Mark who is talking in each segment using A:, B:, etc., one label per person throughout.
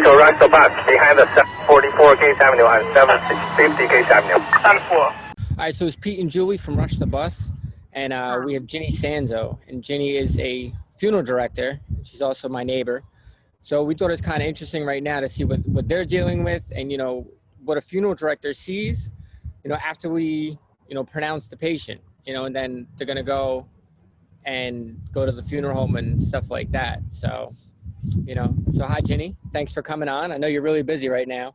A: Echo rush the bus behind the 744 Gates Avenue and 750 Gates Avenue. Stand for.
B: All right, so it's Pete and Julie from Rush the Bus, and uh, we have Ginny Sanzo, and Ginny is a funeral director. She's also my neighbor, so we thought it's kind of interesting right now to see what what they're dealing with, and you know what a funeral director sees, you know, after we you know pronounce the patient, you know, and then they're gonna go and go to the funeral home and stuff like that. So, you know, so hi Ginny, thanks for coming on. I know you're really busy right now.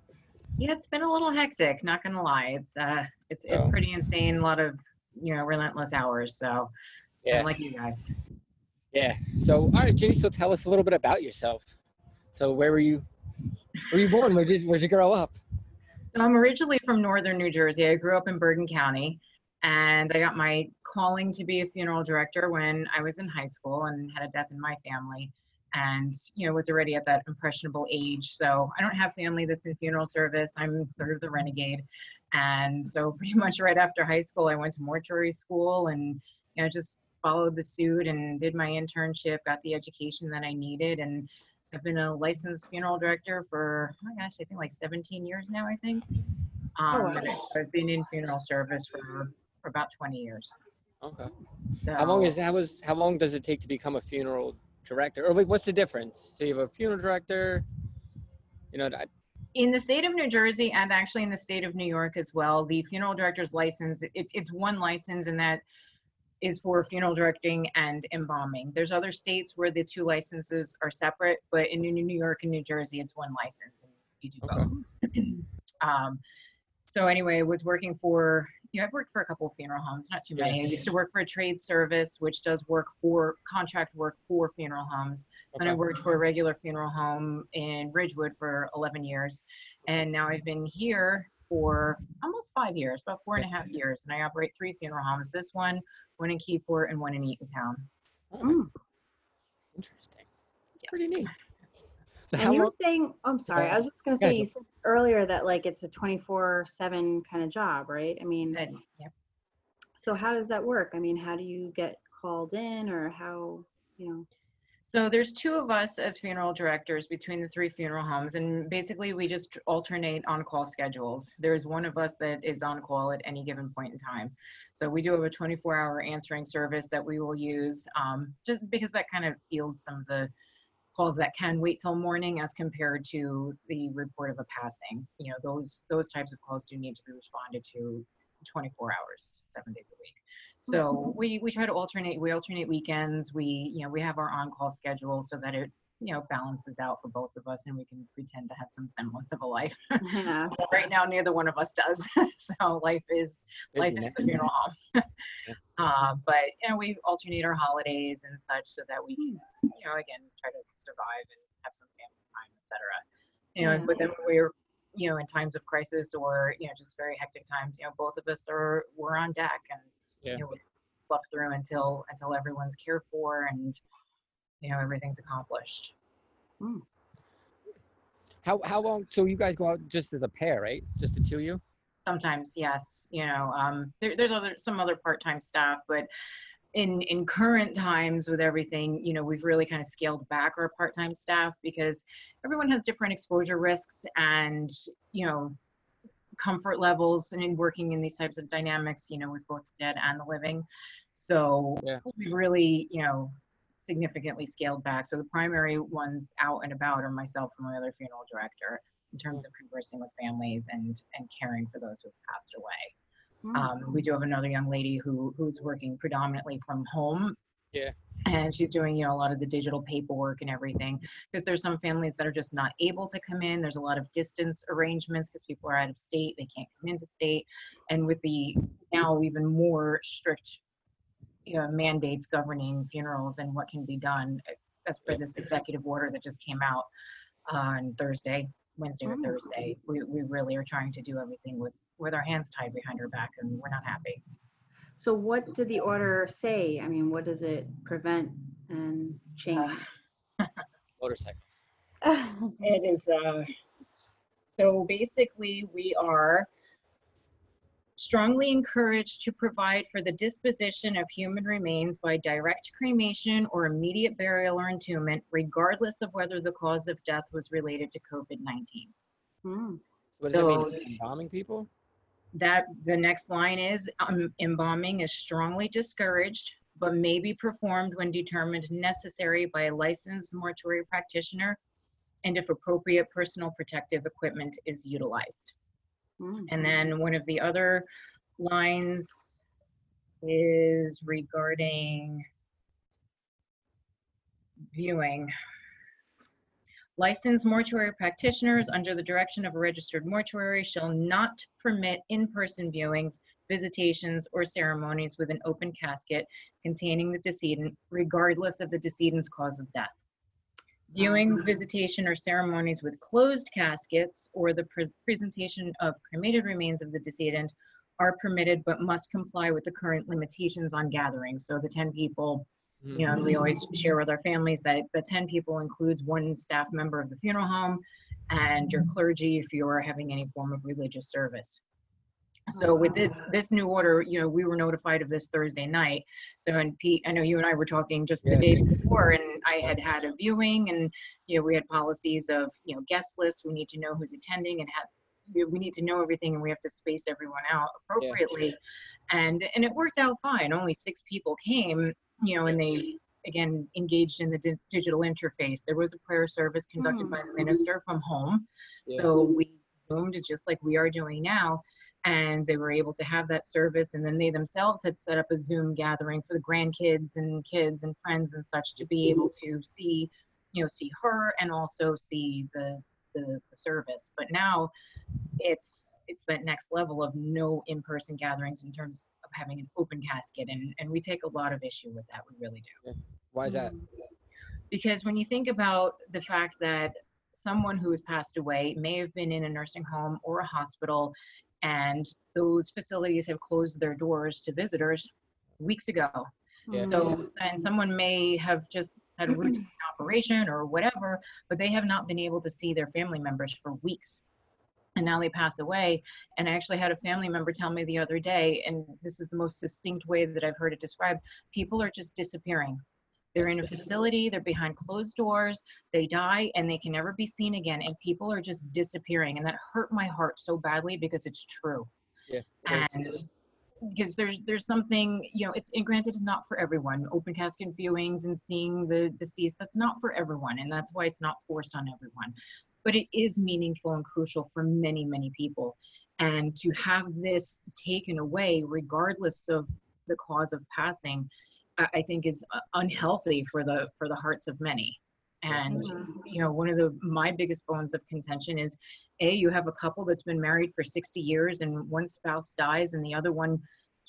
C: Yeah, it's been a little hectic. Not gonna lie, it's uh, it's it's
B: Oh.
C: pretty insane. A lot of you know relentless hours. So
B: Yeah.
C: I'm like you guys.
B: Yeah. So, all right, Ginny. So, tell us a little bit about yourself. So, where were you? Were you born? Where did Where'd you grow up?
C: So I'm originally from northern New Jersey. I grew up in Bergen County, and I got my calling to be a funeral director when I was in high school and had a death in my family, and you know was already at that impressionable age. So I don't have family that's in funeral service. I'm sort of the renegade, and so pretty much right after high school, I went to mortuary school and you know just followed the suit and did my internship, got the education that I needed, and I've been a licensed funeral director for, oh my gosh, I think like 17 years now, I think. Um,
B: wow.
C: so I've been in funeral service for, for about 20 years.
B: Okay.
C: So,
B: How long is how was how long does it take to become a funeral director? Or like, what's the difference? So you have a funeral director. You know, that-
C: in the state of New Jersey and actually in the state of New York as well, the funeral director's license, it's, it's one license and that is for funeral directing and embalming. There's other states where the two licenses are separate, but in New York and New Jersey, it's one license and you do
B: Okay.
C: both. um, so anyway, I was working for, you know, I've worked for a couple of funeral homes, not too
B: Yeah.
C: many. I used to work for a trade service, which does work for contract work for funeral homes. And I worked for a regular funeral home in Ridgewood for 11 years. And now I've been here for almost five years, about four and a half years. And I operate three funeral homes. This one, one in Keyport, and one in Eatontown.
B: oh, interesting. It's
C: Yeah.
B: pretty neat. So
D: And you were saying, oh, I'm sorry, I was just gonna
B: Yeah,
D: say, you said earlier that like it's a 24 seven kind of job, right? I mean,
C: yeah.
D: so how does that work? I mean, how do you get called in or how, you know?
C: So there's two of us as funeral directors between the three funeral homes, and basically we just alternate on-call schedules. There's one of us that is on call at any given point in time. So we do have a 24-hour answering service that we will use, um, just because that kind of fields some of the calls that can wait till morning as compared to the report of a passing. You know, those those types of calls do need to be responded to 24 hours, seven days a week. So mm-hmm. we we try to alternate. We alternate weekends. We you know we have our on-call schedule so that it you know balances out for both of us and we can pretend to have some semblance of a life.
D: Yeah.
C: right now, neither one of us does. so life is life
B: Busy,
C: is the funeral home. uh, but you know we alternate our holidays and such so that we can you know again try to survive and have some family time, etc. You know,
D: Yeah.
C: but then we're you know in times of crisis or you know just very hectic times, you know both of us are we're on deck and
B: Yeah.
C: you know we fluff through until until everyone's cared for and you know everything's accomplished.
B: How how long? So you guys go out just as a pair, right? Just the two of you?
C: sometimes yes you know um, there, there's other some other part-time staff but in in current times with everything you know we've really kind of scaled back our part-time staff because everyone has different exposure risks and you know comfort levels and in working in these types of dynamics you know with both the dead and the living so
B: Yeah.
C: we really you know significantly scaled back so the primary ones out and about are myself and my other funeral director in terms of conversing with families and and caring for those who've passed away.
D: Mm.
C: Um, we do have another young lady who who's working predominantly from home.
B: Yeah.
C: And she's doing, you know, a lot of the digital paperwork and everything because there's some families that are just not able to come in. There's a lot of distance arrangements because people are out of state, they can't come into state. And with the now even more strict you know, mandates governing funerals and what can be done uh, as per this executive order that just came out on Thursday, Wednesday or
D: Mm.
C: Thursday. We, we really are trying to do everything with, with our hands tied behind our back and we're not happy.
D: So what did the order say? I mean, what does it prevent and change?
B: Motorcycles.
C: It is, uh, so basically we are strongly encouraged to provide for the disposition of human remains by direct cremation or immediate burial or entombment, regardless of whether the cause of death was related to COVID-19.
D: Hmm.
B: What does that
C: So-
B: mean? Bombing people?
C: That, the next line is, um, embalming is strongly discouraged, but may be performed when determined necessary by a licensed mortuary practitioner and if appropriate personal protective equipment is utilized.
D: Hmm.
C: And then one of the other lines is regarding viewing. Licensed mortuary practitioners under the direction of a registered mortuary shall not permit in-person viewings, visitations, or ceremonies with an open casket containing the decedent, regardless of the decedent's cause of death. Viewings, mm-hmm. visitation, or ceremonies with closed caskets or the pre- presentation of cremated remains of the decedent are permitted but must comply with the current limitations on gatherings. So the 10 people, you know, we always mm-hmm. share with our families that the 10 people includes one staff member of the funeral home and your mm-hmm. clergy if you're having any form of religious service. So with this, this new order, you know, we were notified of this Thursday night. So, and Pete, I know you and I were talking just the
B: Yeah.
C: day before and I had had a viewing and, you know, we had policies of, you know, guest lists, we need to know who's attending and have, we need to know everything and we have to space everyone out appropriately. And, and it worked out fine. Only six people came, you know, and they, again, engaged in the di- digital interface. There was a prayer service conducted
D: Hmm.
C: by the minister from home.
B: Yeah.
C: So we zoomed just like we are doing now. And they were able to have that service. And then they themselves had set up a Zoom gathering for the grandkids and kids and friends and such to be able to see, you know, see her and also see the, the, the service. But now it's, it's that next level of no in-person gatherings in terms of having an open casket. And, and we take a lot of issue with that. We really do
B: Why is that?
C: Because when you think about the fact that someone who has passed away may have been in a nursing home or a hospital and those facilities have closed their doors to visitors weeks ago.
B: Yeah.
C: so mm-hmm. and someone may have just had a mm-hmm. routine operation or whatever but they have not been able to see their family members for weeks. And now they pass away. And i actually had a family member tell me the other day and this is the most succinct way that i've heard it described people are just disappearing they're in a facility, they're behind closed doors, they die, and they can never be seen again. And people are just disappearing. And that hurt my heart so badly because it's true.
B: Yeah.
C: And because there's there's something, you know, it's and granted it's not for everyone. Open casket viewings and seeing the deceased, that's not for everyone. And that's why it's not forced on everyone. But it is meaningful and crucial for many, many people. And to have this taken away, regardless of the cause of passing, I I think is uh, unhealthy for the for the hearts of many. And
D: Mhm.
C: you know, one of the my biggest bones of contention is, a you have a couple that's been married for 60 years and one spouse dies and the other one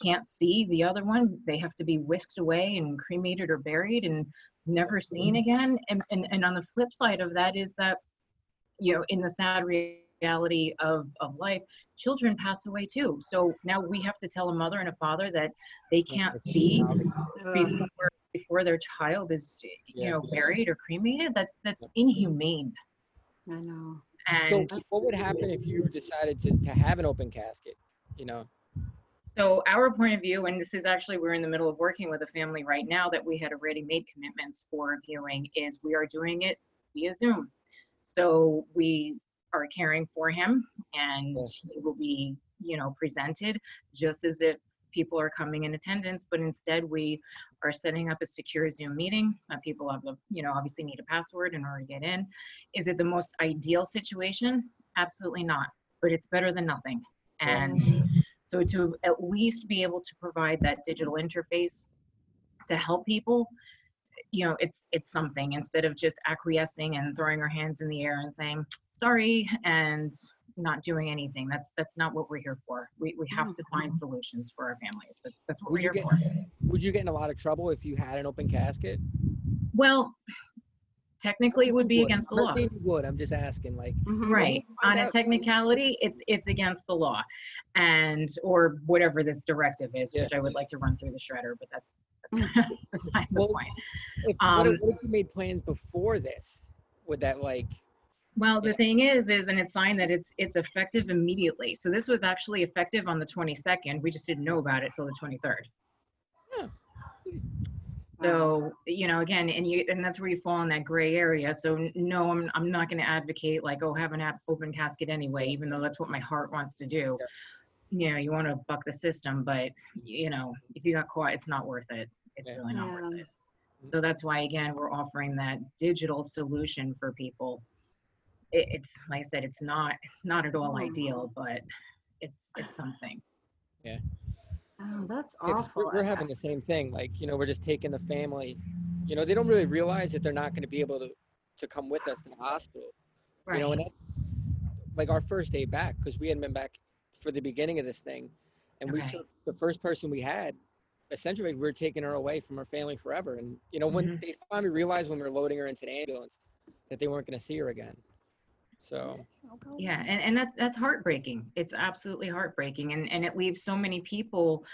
C: can't see the other one. They have to be whisked away and cremated or buried and never seen again. And and and on the flip side of that is that, you know, in the sad reality of of life, children pass away too. So now we have to tell a mother and a father that they can't see before before their child is you
B: Yeah.
C: know buried or cremated that's that's inhumane
D: I know.
B: So what would happen if you decided to, to have an open casket? You know?
C: so our point of view and this is actually we're in the middle of working with a family right now that we had already made commitments for viewing is we are doing it via zoom so we are caring for him and
B: Yeah.
C: he will be you know presented just as if people are coming in attendance but instead we are setting up a secure zoom meeting uh, people have a you know obviously need a password in order to get in. Is it the most ideal situation? Absolutely not but it's better than nothing. And so to at least be able to provide that digital interface to help people you know it's it's something instead of just acquiescing and throwing our hands in the air and saying sorry and not doing anything that's that's not what we're here for we, we have to find solutions for our families that's, that's what
B: Would
C: we're here
B: get
C: for
B: would you get in a lot of trouble if you had an open casket?
C: well technically it would be
B: Would.
C: against the
B: I'm
C: law
B: would. I'm just asking. Like,
D: Mhm.
C: right on a technicality it's it's against the law and or whatever this directive is
B: Yeah.
C: which i would like to run through the shredder but that's beside the point
B: if,
C: Um,
B: what if you made plans before this? Would that like
C: Well, the thing is, is, and it's signed that it's, it's effective immediately. So this was actually effective on the 22nd. We just didn't know about it till the 23rd. So, you know, again, and you, and that's where you fall in that gray area. So no, I'm, I'm not going to advocate like, oh, have an app open casket anyway, even though that's what my heart wants to do. You know, you want to buck the system, but you know, if you got caught, it's not worth it. It's
B: Yeah.
C: really not worth it. So that's why, again, we're offering that digital solution for people. It, it's, like I said, it's not, it's not at all
D: Oh.
C: ideal, but it's, it's something. Yeah.
D: Oh, that's
B: Yeah, 'cause
D: awful.
B: we're, we're having the same thing. Like, you know, we're just taking the family. You know, they don't really realize that they're not going to be able to to come with us to the hospital. Right. You know, and that's like our first day back because we hadn't been back for the beginning of this thing, and we took the first person we had. Essentially, we were taking her away from her family forever. And you know, when
C: Mhm.
B: they finally realized when we were loading her into the ambulance that they weren't going to see her again. So
C: Yeah, and, and that's that's heartbreaking. It's absolutely heartbreaking, and and it leaves so many people,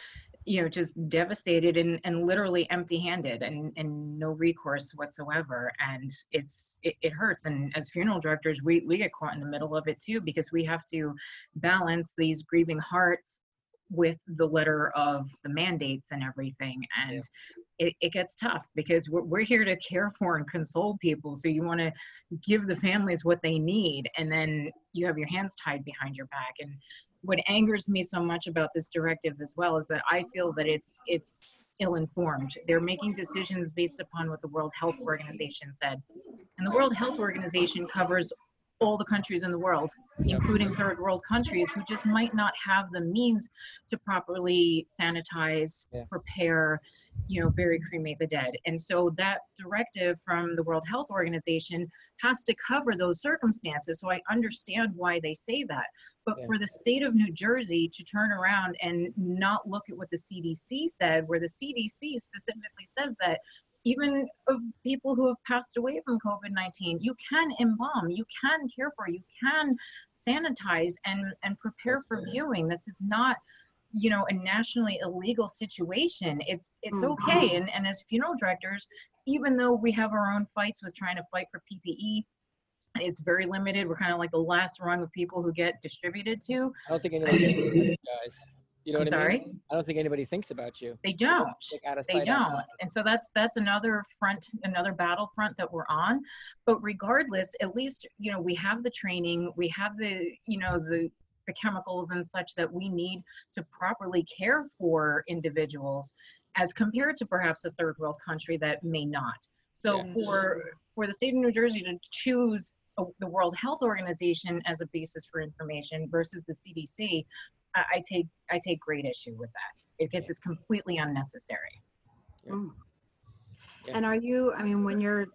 C: you know, just devastated and and literally empty-handed and and no recourse whatsoever. And it's it, it hurts. And as funeral directors, we we get caught in the middle of it too because we have to balance these grieving hearts with the letter of the mandates and everything and it, it gets tough because we're, we're here to care for and console people so you want to give the families what they need and then you have your hands tied behind your back and what angers me so much about this directive as well is that i feel that it's it's ill-informed. They're making decisions based upon what the world health organization said and the world health organization covers all the countries in the world including third world countries who just might not have the means to properly sanitize
B: Yeah.
C: prepare you know bury cremate the dead and so that directive from the world health organization has to cover those circumstances. So I understand why they say that. But
B: Yeah.
C: for the state of New Jersey to turn around and not look at what the CDC said, where the CDC specifically says that even of people who have passed away from COVID 19, you can embalm, you can care for, you can sanitize and, and prepare for viewing. This is not you know a nationally illegal situation it's it's
D: Mhm.
C: okay and and as funeral directors even though we have our own fights with trying to fight for ppe it's very limited we're kind of like the last rung of people who get distributed to
B: I don't think about guys. You know
C: i'm
B: what I mean?
C: sorry
B: I don't think anybody thinks about you.
C: they don't
B: Like
C: they
B: sight, out of
C: don't and so that's that's another front another battle front that we're on but regardless at least you know we have the training we have the you know the the chemicals and such that we need to properly care for individuals as compared to perhaps a third world country that may not so
B: Yeah.
C: for for the state of new jersey to choose the world health organization as a basis for information versus the cdc I, I take i take great issue with that because it's completely unnecessary
D: Mm.
B: Yeah.
D: And are you, I mean, when you're,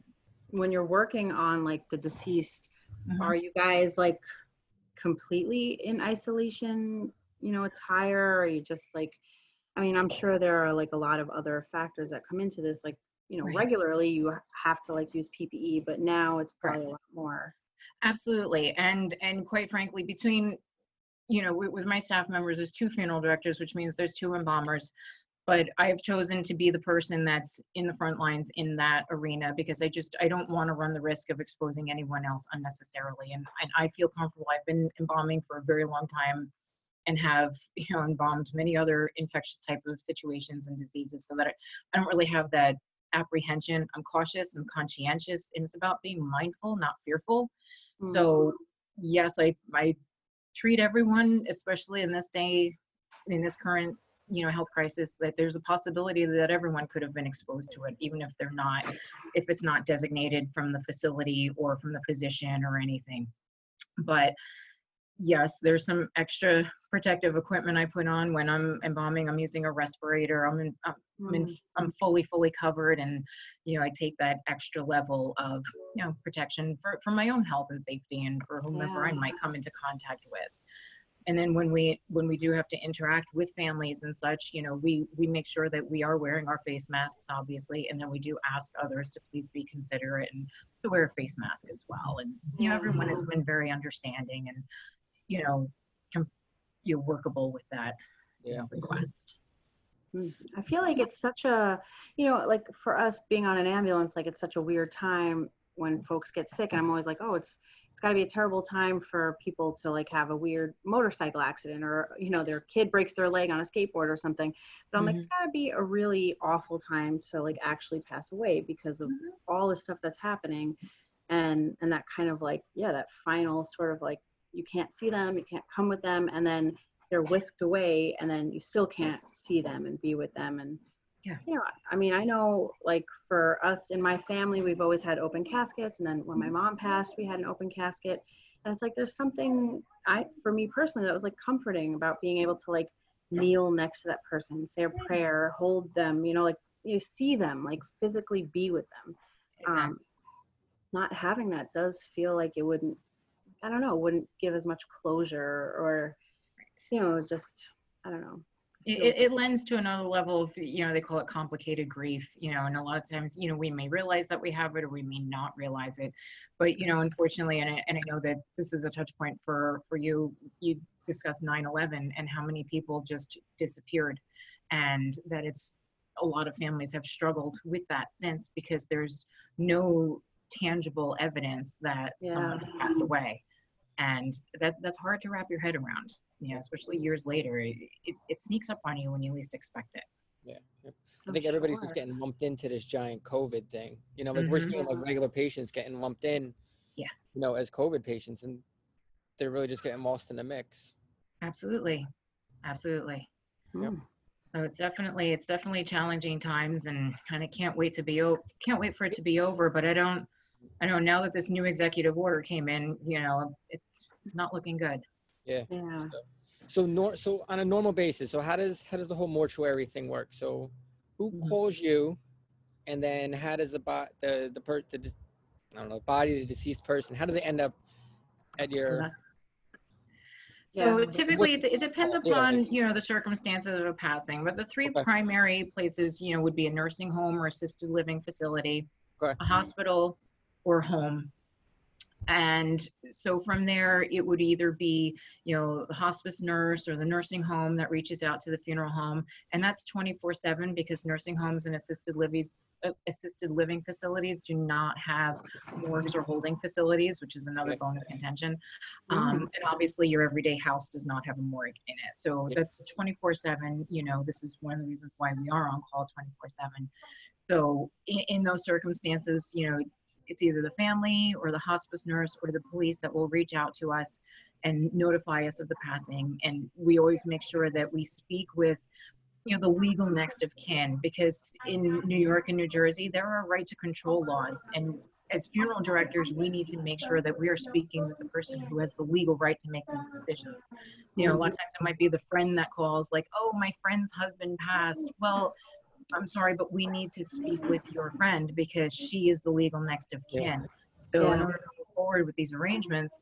D: when you're working on like the deceased, are you guys like completely in isolation, you know, attire? Or are you just like, I mean, I'm sure there are like a lot of other factors that come into this. Like, you know,
C: Right.
D: regularly you have to like use PPE, but now it's probably
C: Correct.
D: a lot more.
C: Absolutely, and and quite frankly, between you know with, with my staff members, there's two funeral directors, which means there's two embalmers. But I've chosen to be the person that's in the front lines in that arena because I just I don't want to run the risk of exposing anyone else unnecessarily, and and I feel comfortable. I've been embalming for a very long time, and have you know embalmed many other infectious type of situations and diseases, so that I, I don't really have that apprehension. I'm cautious, I'm conscientious, and it's about being mindful, not fearful.
D: Mm.
C: So yes, I I treat everyone, especially in this day, in this current you know health crisis, that there's a possibility that everyone could have been exposed to it, even if they're not, if it's not designated from the facility or from the physician or anything. But yes, there's some extra protective equipment I put on when I'm embalming. I'm using a respirator. I'm in, I'm, in,
D: Mm.
C: I'm fully fully covered, and you know I take that extra level of you know protection for for my own health and safety and for whomever I might come into contact with. And then when we when we do have to interact with families and such, you know, we we make sure that we are wearing our face masks, obviously, and then we do ask others to please be considerate and to wear a face mask as well. And you know, everyone has been very understanding and you know, com- you know, workable with that
B: Yeah.
C: request.
D: Mm. I feel like it's such a, you know, like for us being on an ambulance, like it's such a weird time when folks get sick. And I'm always like, oh, it's it's got to be a terrible time for people to like have a weird motorcycle accident or you know their kid breaks their leg on a skateboard or something but i'm like it's got to be a really awful time to like actually pass away because of all the stuff that's happening and and that kind of like yeah that final sort of like you can't see them you can't come with them and then they're whisked away and then you still can't see them and be with them and
C: Yeah.
D: you know i mean i know like for us in my family we've always had open caskets and then when my mom passed we had an open casket and it's like there's something i for me personally that was like comforting about being able to like kneel next to that person say a prayer hold them you know like you see them like physically be with them
C: Exactly.
D: um, not having that does feel like it wouldn't i don't know wouldn't give as much closure or you know just i don't know
C: It, it, it lends to another level of, you know, they call it complicated grief, you know, and a lot of times, you know, we may realize that we have it or we may not realize it. But, you know, unfortunately, and I, and I know that this is a touch point for, for you, you discussed 9-11 and how many people just disappeared and that it's, a lot of families have struggled with that since because there's no tangible evidence that someone has passed away. And that, that's hard to wrap your head around you know, especially years later, it, it, it sneaks up on you when you least expect it.
B: Yeah. yep. I
D: I'm
B: think everybody's just getting lumped into this giant COVID thing. You know, like we're
C: Mhm.
B: seeing like regular patients getting lumped in.
C: Yeah.
B: You know, as COVID patients, and they're really just getting lost in the mix.
C: Absolutely, absolutely.
B: Yep.
D: Hmm.
C: So it's definitely it's definitely challenging times, and kind of can't wait to be o- can't wait for it to be over. But I don't I know now that this new executive order came in, you know, it's not looking good.
D: yeah Yeah.
B: So nor so on a normal basis. So how does how does the whole mortuary thing work? So who
C: Mhm.
B: calls you, and then how does the bot the the per the dis- I don't know body of the deceased person? How do they end up at your?
C: So
D: Yeah.
C: typically, it, it depends upon, you know, the circumstances of a passing, but the three
B: Okay.
C: primary places, you know, would be a nursing home or assisted living facility,
B: Okay.
C: a hospital, or home. And so from there, it would either be, you know, the hospice nurse or the nursing home that reaches out to the funeral home. And that's 24 seven because nursing homes and assisted living, assisted living facilities do not have morgues or holding facilities, which is another bone of contention. Um, and obviously your everyday house does not have a morgue in it. So that's 24 seven, you know, this is one of the reasons why we are on call 24 seven. So in, in those circumstances, you know, it's either the family or the hospice nurse or the police that will reach out to us and notify us of the passing. And we always make sure that we speak with, you know, the legal next of kin because in New York and New Jersey, there are right to control laws. And as funeral directors, we need to make sure that we are speaking with the person who has the legal right to make these decisions. You know, a lot of times it might be the friend that calls, like, oh, my friend's husband passed. Well, I'm sorry, but we need to speak with your friend because she is the legal next of
B: Yeah.
C: kin. So in order to move forward with these arrangements,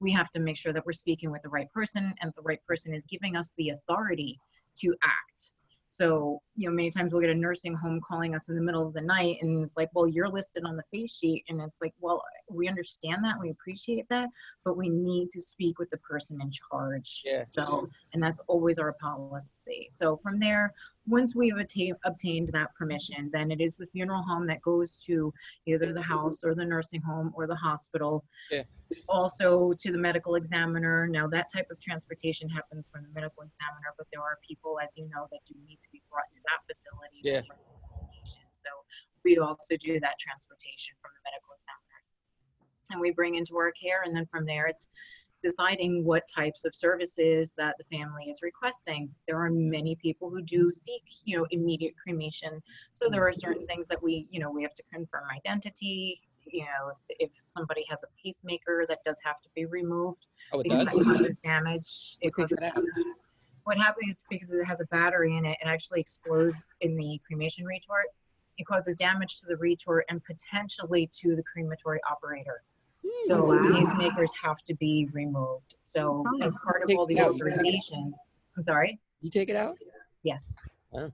C: we have to make sure that we're speaking with the right person and the right person is giving us the authority to act. So, you know, many times we'll get a nursing home calling us in the middle of the night and it's like, well, you're listed on the face sheet. And it's like, well, we understand that, we appreciate that, but we need to speak with the person in charge.
B: Yeah.
C: So, and that's always our policy. So from there, once we've atta- obtained that permission, then it is the funeral home that goes to either the house or the nursing home or the hospital.
B: Yeah.
C: Also to the medical examiner. Now that type of transportation happens from the medical examiner, but there are people, as you know, that do need to be brought to that facility.
B: Yeah.
C: So we also do that transportation from the medical examiner, And we bring into our care, and then from there, it's deciding what types of services that the family is requesting. There are many people who do seek, you know, immediate cremation. So there are certain things that we, you know, we have to confirm identity. You know, if, if somebody has a pacemaker that does have to be removed
B: Oh, it
C: because
B: does.
C: it causes damage. It causes
B: out?
C: what happens is because it has a battery in it, it actually explodes in the cremation retort. It causes damage to the retort and potentially to the crematory operator. So
D: Wow.
C: pacemakers have to be removed. So as part of all the
B: Take-
C: authorizations, I'm sorry,
B: You take it out.
C: yes.
D: Huh.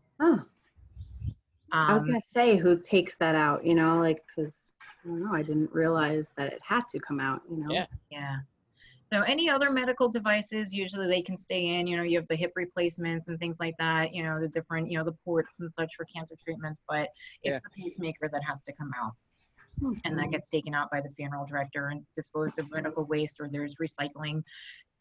D: I was
C: Um,
D: gonna say who takes that out, you know, like because I don't know, I didn't realize that it had to come out, you know.
B: Yeah.
C: Yeah. So any other medical devices, usually they can stay in, you know, you have the hip replacements and things like that, you know, the different, you know, the ports and such for cancer treatments, but
B: Yeah.
C: it's the pacemaker that has to come out. And that gets taken out by the funeral director and disposed of medical waste or there's recycling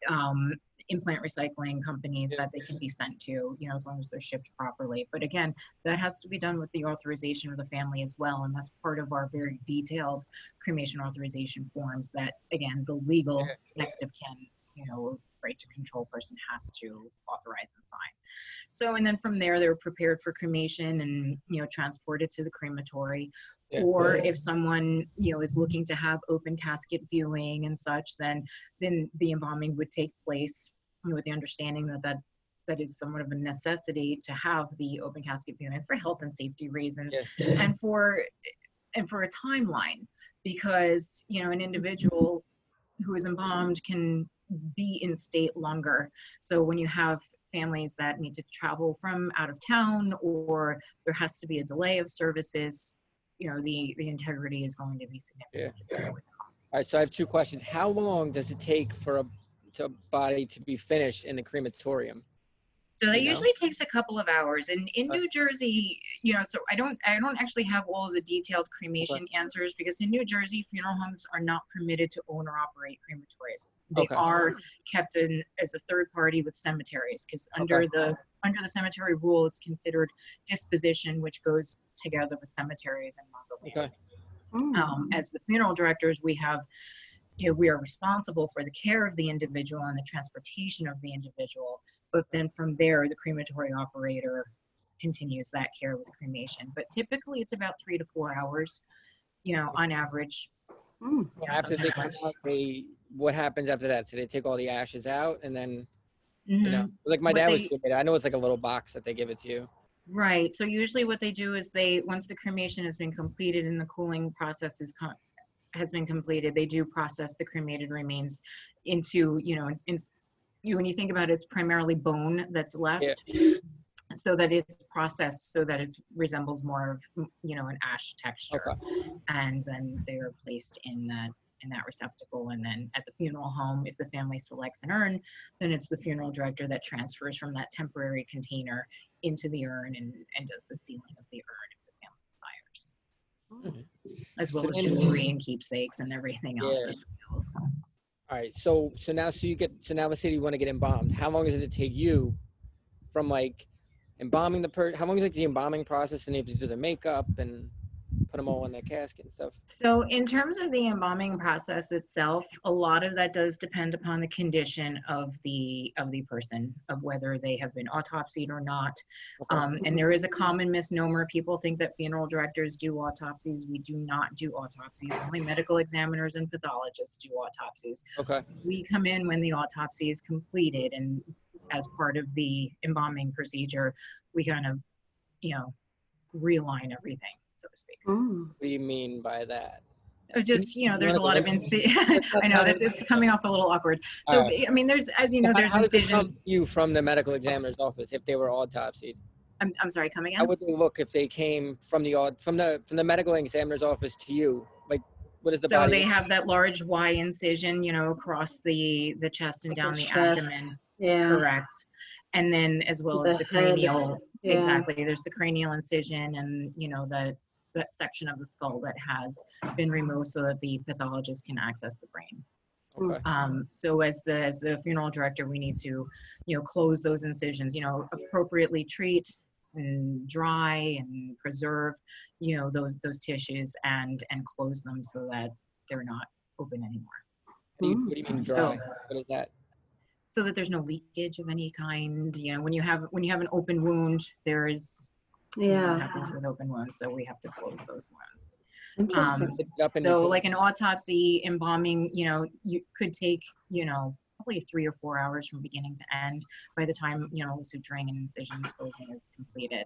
C: um, implant recycling companies that they can be sent to you know as long as they're shipped properly. But again that has to be done with the authorization of the family as well and that's part of our very detailed cremation authorization forms that again the legal next of kin you know right to control person has to authorize and sign so and then from there they're prepared for cremation and you know transported to the crematory
B: Yeah.
C: or if someone you know is looking to have open casket viewing and such then then the embalming would take place you know, with the understanding that that that is somewhat of a necessity to have the open casket viewing for health and safety reasons
B: Yeah.
C: and for and for a timeline because you know an individual who is embalmed can be in state longer so when you have families that need to travel from out of town or there has to be a delay of services you know the the integrity is going to be significant
B: All right, so I have two questions. How long does it take for a, to body to be finished in the crematorium?
C: So that
B: you know?
C: usually takes a couple of hours. And in
B: Uh,
C: New Jersey, you know, so I don't I don't actually have all of the detailed cremation answers because in New Jersey, funeral homes are not permitted to own or operate crematories. They
B: Okay.
C: are kept in as a third party with cemeteries because under
B: Okay.
C: the under the cemetery rule, it's considered disposition, which goes together with cemeteries and mausoleums
D: Mm.
C: um, as the funeral directors, we have, you know, we are responsible for the care of the individual and the transportation of the individual. But then from there, the crematory operator continues that care with cremation. But typically, it's about three to four hours, you know, on average.
D: Mm.
C: Yeah,
B: After they come out, they what happens after that? So they take all the ashes out and then you know,
C: Mhm.
B: like my
C: What
B: dad was
C: they-
B: doing it. I know it's like a little box that they give it to you.
C: Right. So usually, what they do is they once the cremation has been completed and the cooling process is con- has been completed, they do process the cremated remains into you know, in, you when you think about it, it's primarily bone that's left. So that it's processed so that it resembles more of you know an ash texture,
B: Okay.
C: and then they are placed in that in that receptacle. And then at the funeral home, if the family selects an urn, then it's the funeral director that transfers from that temporary container into the urn and, and does the sealing of the urn if the family desires, hmm. as well
B: So
C: as jewelry and keepsakes and everything else.
B: Yeah. All right. So so now so you get so now let's say you want to get embalmed. How long does it take you from like embalming the per? How long is like the embalming process and you have to do the makeup and put them all in their casket and stuff?
C: So in terms of the embalming process itself, a lot of that does depend upon the condition of the of the person, of whether they have been autopsied or not.
B: Okay.
C: Um, and there is a common misnomer. People think that funeral directors do autopsies. We do not do autopsies. Only medical examiners and pathologists do autopsies.
B: Okay.
C: We come in when the autopsy is completed and as part of the embalming procedure, we kind of, you know, realign everything, so to speak.
D: Mm.
B: What do you mean by that?
C: Just, you know, there's a lot of inci- I know
B: tell
C: that's it's coming off a little awkward. So
B: All right.
C: I mean, there's as you know,
B: How-
C: there's
B: how does it come
C: incisions.
B: you from the medical examiner's office if they were autopsied?
C: I'm, I'm sorry, coming again.
B: How would they look if they came from the au- from the from the medical examiner's office to you? Like, what is the
C: so
B: body?
C: they have that large Y incision, you know, across the the chest and
D: Like
C: down
D: the
C: the
D: chest.
C: abdomen.
D: Yeah.
C: Correct. And then as well as
D: The
C: the
D: head,
C: cranial,
D: yeah.
C: exactly. There's the cranial incision and you know the that section of the skull that has been removed so that the pathologist can access the brain.
B: Okay.
C: Um, so as the as the funeral director, we need to, you know, close those incisions. You know, appropriately treat and dry and preserve, you know, those those tissues and and close them so that they're not open anymore.
B: What do you, what do you mean
C: So-
B: dry? What is that?
C: So that there's no leakage of any kind. You know, when you have when you have an open wound, there is you know, what
D: Yeah.
C: happens with open wounds. So we have to close those wounds.
D: Interesting.
C: Um,
B: Pick it up and
C: So like an autopsy, embalming, you know, you could take, you know, probably three or four hours from beginning to end by the time, you know, the suturing and incision closing is completed.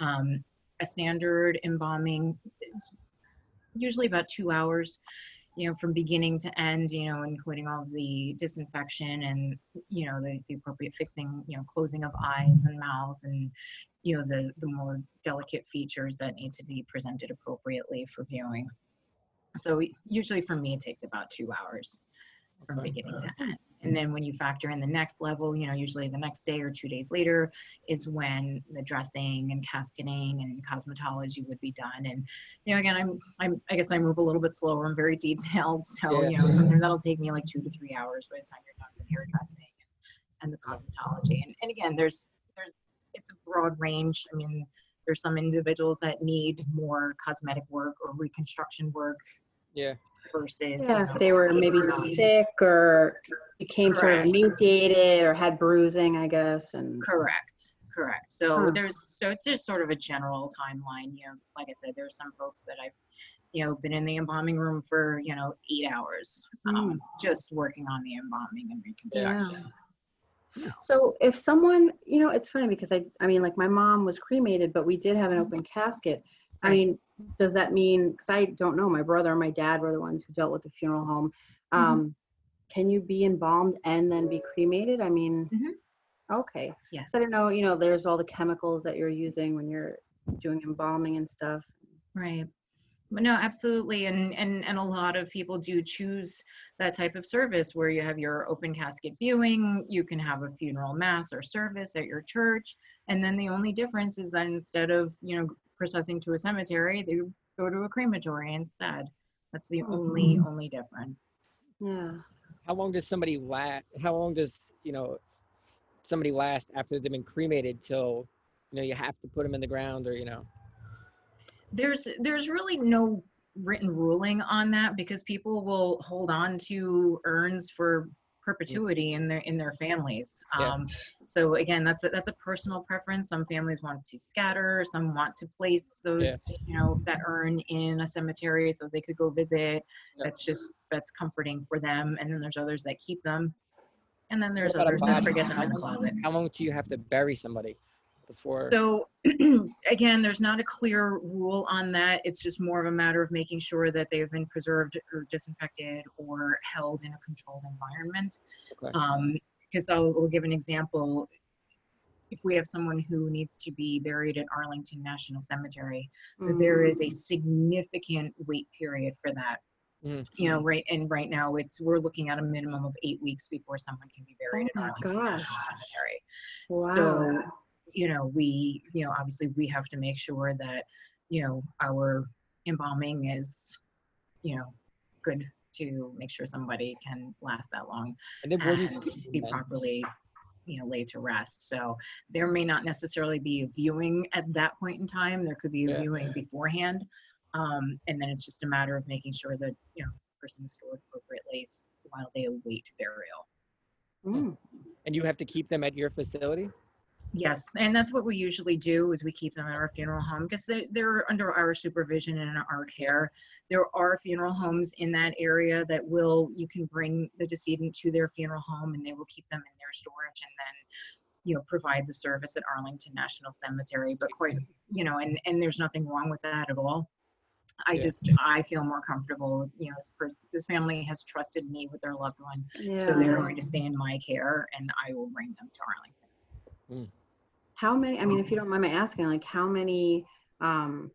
C: Um, a standard embalming is usually about two hours, you know, from beginning to end, you know, including all of the disinfection and, you know, the, the appropriate fixing, you know, closing of eyes and mouths and, you know, the, the more delicate features that need to be presented appropriately for viewing. So usually for me, it takes about two hours from
B: Okay.
C: beginning to end. And then when you factor in the next level, you know, usually the next day or two days later is when the dressing and casketing and cosmetology would be done. And, you know, again, I'm, I'm, I guess I move a little bit slower. I'm very detailed. So,
B: Yeah.
C: you know, sometimes that'll take me like two to three hours by the time you're done with hairdressing and, and the cosmetology. And, and again, there's, there's, it's a broad range. I mean, there's some individuals that need more cosmetic work or reconstruction work
B: Yeah.
C: Versus. you
D: Yeah,
C: know,
D: if they were maybe sick or became sort of
C: Correct.
D: emaciated or had bruising, I guess, and.
C: Correct, correct. So
D: Huh.
C: there's, so it's just sort of a general timeline, you know, like I said, there's some folks that I've, you know, been in the embalming room for, you know, eight hours, um, just working on the embalming and reconstruction. Yeah.
D: So if someone, you know, it's funny because I, I mean, like my mom was cremated, but we did have an open casket. I mean, does that mean, because I don't know, my brother and my dad were the ones who dealt with the funeral home. Um, can you be embalmed and then be cremated? I mean,
C: Mhm.
D: okay.
C: Yes,
D: So I don't know, you know, there's all the chemicals that you're using when you're doing embalming and stuff.
C: right. But no, absolutely. And, and, and a lot of people do choose that type of service where you have your open casket viewing, you can have a funeral mass or service at your church. And then the only difference is that instead of, you know, processing to a cemetery, they go to a crematory instead. That's the oh. only, hmm. only difference.
D: Yeah.
B: How long does somebody last? How long does you know somebody last after they've been cremated till you know you have to put them in the ground or you know?
C: There's, there's really no written ruling on that because people will hold on to urns for perpetuity in their, in their families.
B: Yeah.
C: Um, so again, that's a, that's a personal preference. Some families want to scatter, some want to place those, you know, that urn in a cemetery so they could go visit.
B: Yeah.
C: That's just, that's comforting for them. And then there's others that keep them. And then there's others that forget them in the closet.
B: How long do you have to bury somebody before?
C: So again, there's not a clear rule on that. It's just more of a matter of making sure that they have been preserved or disinfected or held in a controlled environment.
B: Okay.
C: Um, because I'll, I'll give an example. If we have someone who needs to be buried at Arlington National Cemetery, that there is a significant wait period for that.
B: Mhm.
C: You know, right, and right now it's, we're looking at a minimum of eight weeks before someone can be buried
D: Oh
C: at
D: my
C: Arlington National
D: gosh.
C: Cemetery
D: Wow.
C: so you know we you know obviously we have to make sure that you know our embalming is you know good to make sure somebody can last that long
B: And then where do
C: and be
B: then?
C: properly you know laid to rest so there may not necessarily be a viewing at that point in time there could be a
B: Yeah.
C: viewing beforehand um, and then it's just a matter of making sure that you know person is stored appropriately while they await burial
D: Mm.
B: And you have to keep them at your facility?
C: Yes, and that's what we usually do is we keep them at our funeral home because they, they're under our supervision and our care. There are funeral homes in that area that will, you can bring the decedent to their funeral home and they will keep them in their storage and then, you know, provide the service at Arlington National Cemetery. But quite, you know, and, and there's nothing wrong with that at all. I
B: Yeah.
C: just, I feel more comfortable, you know, this, this family has trusted me with their loved one.
D: Yeah.
C: So they're going to stay in my care and I will bring them to Arlington. Mm.
D: How many, I mean, if you don't mind my asking, like how many, um,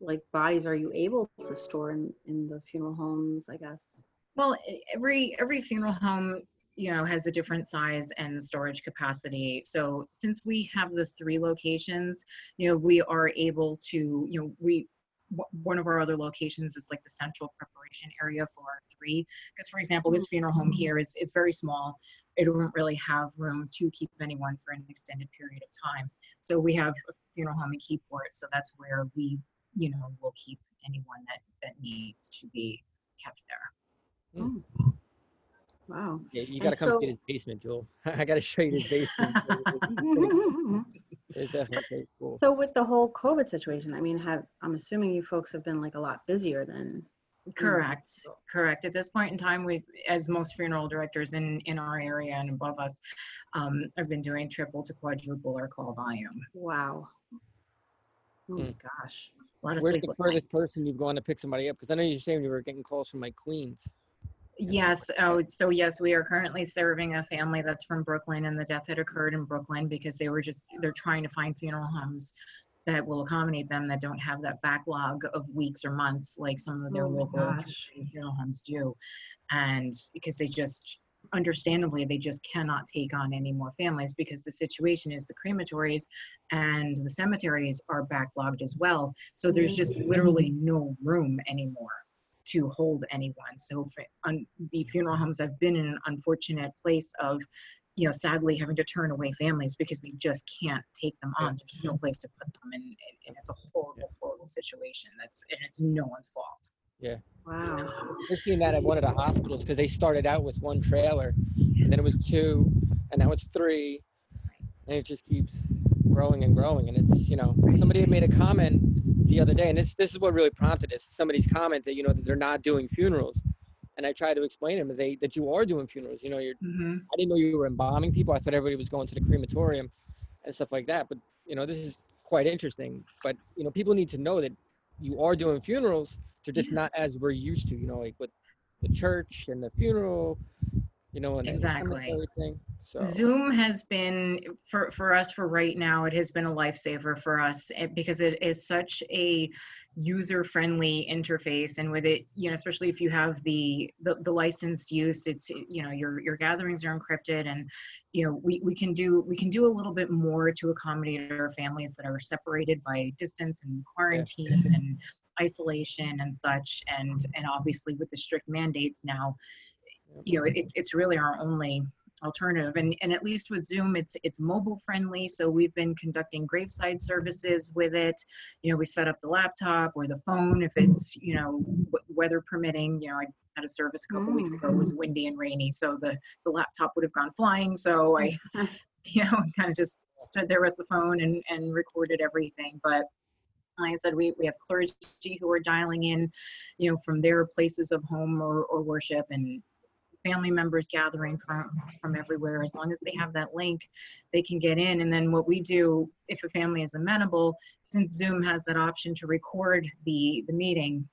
D: like bodies are you able to store in, in the funeral homes, I guess?
C: Well, every every funeral home, you know, has a different size and storage capacity. So since we have the three locations, you know, we are able to, you know, we one of our other locations is like the central preparation area for our three. Because for example, this funeral home here is is very small. It won't really have room to keep anyone for an extended period of time. So we have a funeral home in Keyport. So that's where we, you know, will keep anyone that that needs to be kept there.
B: Mm.
D: Wow.
B: Yeah, you got to come
D: so-
B: see his basement, Jewel. I got to show you his basement. It's- It's definitely cool.
D: So with the whole COVID situation, I mean, have, I'm assuming you folks have been like a lot busier than.
C: Correct, correct. At this point in time, we, as most funeral directors in, in our area and above us, um, have been doing triple to quadruple our call volume.
D: Wow. Oh my
B: Mm.
D: gosh.
C: A lot of
B: Where's the furthest
C: nights.
B: person you've gone to pick somebody up? Because I know you're saying you were getting calls from like Queens.
C: Yes, oh, so yes, we are currently serving a family that's from Brooklyn and the death had occurred in Brooklyn because they were just, they're trying to find funeral homes that will accommodate them that don't have that backlog of weeks or months like some of their
D: Oh
C: local funeral homes do. and because they just understandably they just cannot take on any more families because the situation is the crematories and the cemeteries are backlogged as well. So there's just literally no room anymore to hold anyone so for, un, the funeral homes have been in an unfortunate place of you know sadly having to turn away families because they just can't take them on there's no place to put them and, and it's a horrible horrible situation that's and it's no one's fault Yeah.
D: Wow.
B: We're seeing that at one of the hospitals because they started out with one trailer, and then it was two, and now it's three, and it just keeps growing and growing. And it's you know somebody had made a comment the other day, and this this is what really prompted this. Somebody's comment that you know that they're not doing funerals, and I tried to explain to them that they that you are doing funerals. You know, you're
C: mm-hmm.
B: I didn't know you were embalming people. I thought everybody was going to the crematorium and stuff like that. But you know, this is quite interesting. But you know, people need to know that you are doing funerals. They're just not as we're used to. You know, like with the church and the funeral. You know,
C: Exactly.
B: So
C: Zoom has been for for us for right now. It has been a lifesaver for us eh, because it is such a user friendly interface, and with it, you know, especially if you have the, the the licensed use, it's you know your your gatherings are encrypted, and you know we we can do we can do a little bit more to accommodate our families that are separated by distance and quarantine and isolation and such, and and obviously with the strict mandates now you know, it, it's- it's really our only alternative. And, and at least with Zoom, it's, it's mobile friendly. So we've been conducting graveside services with it. You know, we set up the laptop or the phone if it's, you know, w- weather permitting. You know, I had a service a couple weeks ago, it was mm. windy and rainy, so the, the laptop would have gone flying. So I, you know, kind of just stood there with the phone and, and recorded everything. But like I said, we, we have clergy who are dialing in, you know, from their places of home or, or worship and family members gathering from, from everywhere. As long as they have that link, they can get in. And then what we do, if a family is amenable, since Zoom has that option to record the, the meeting,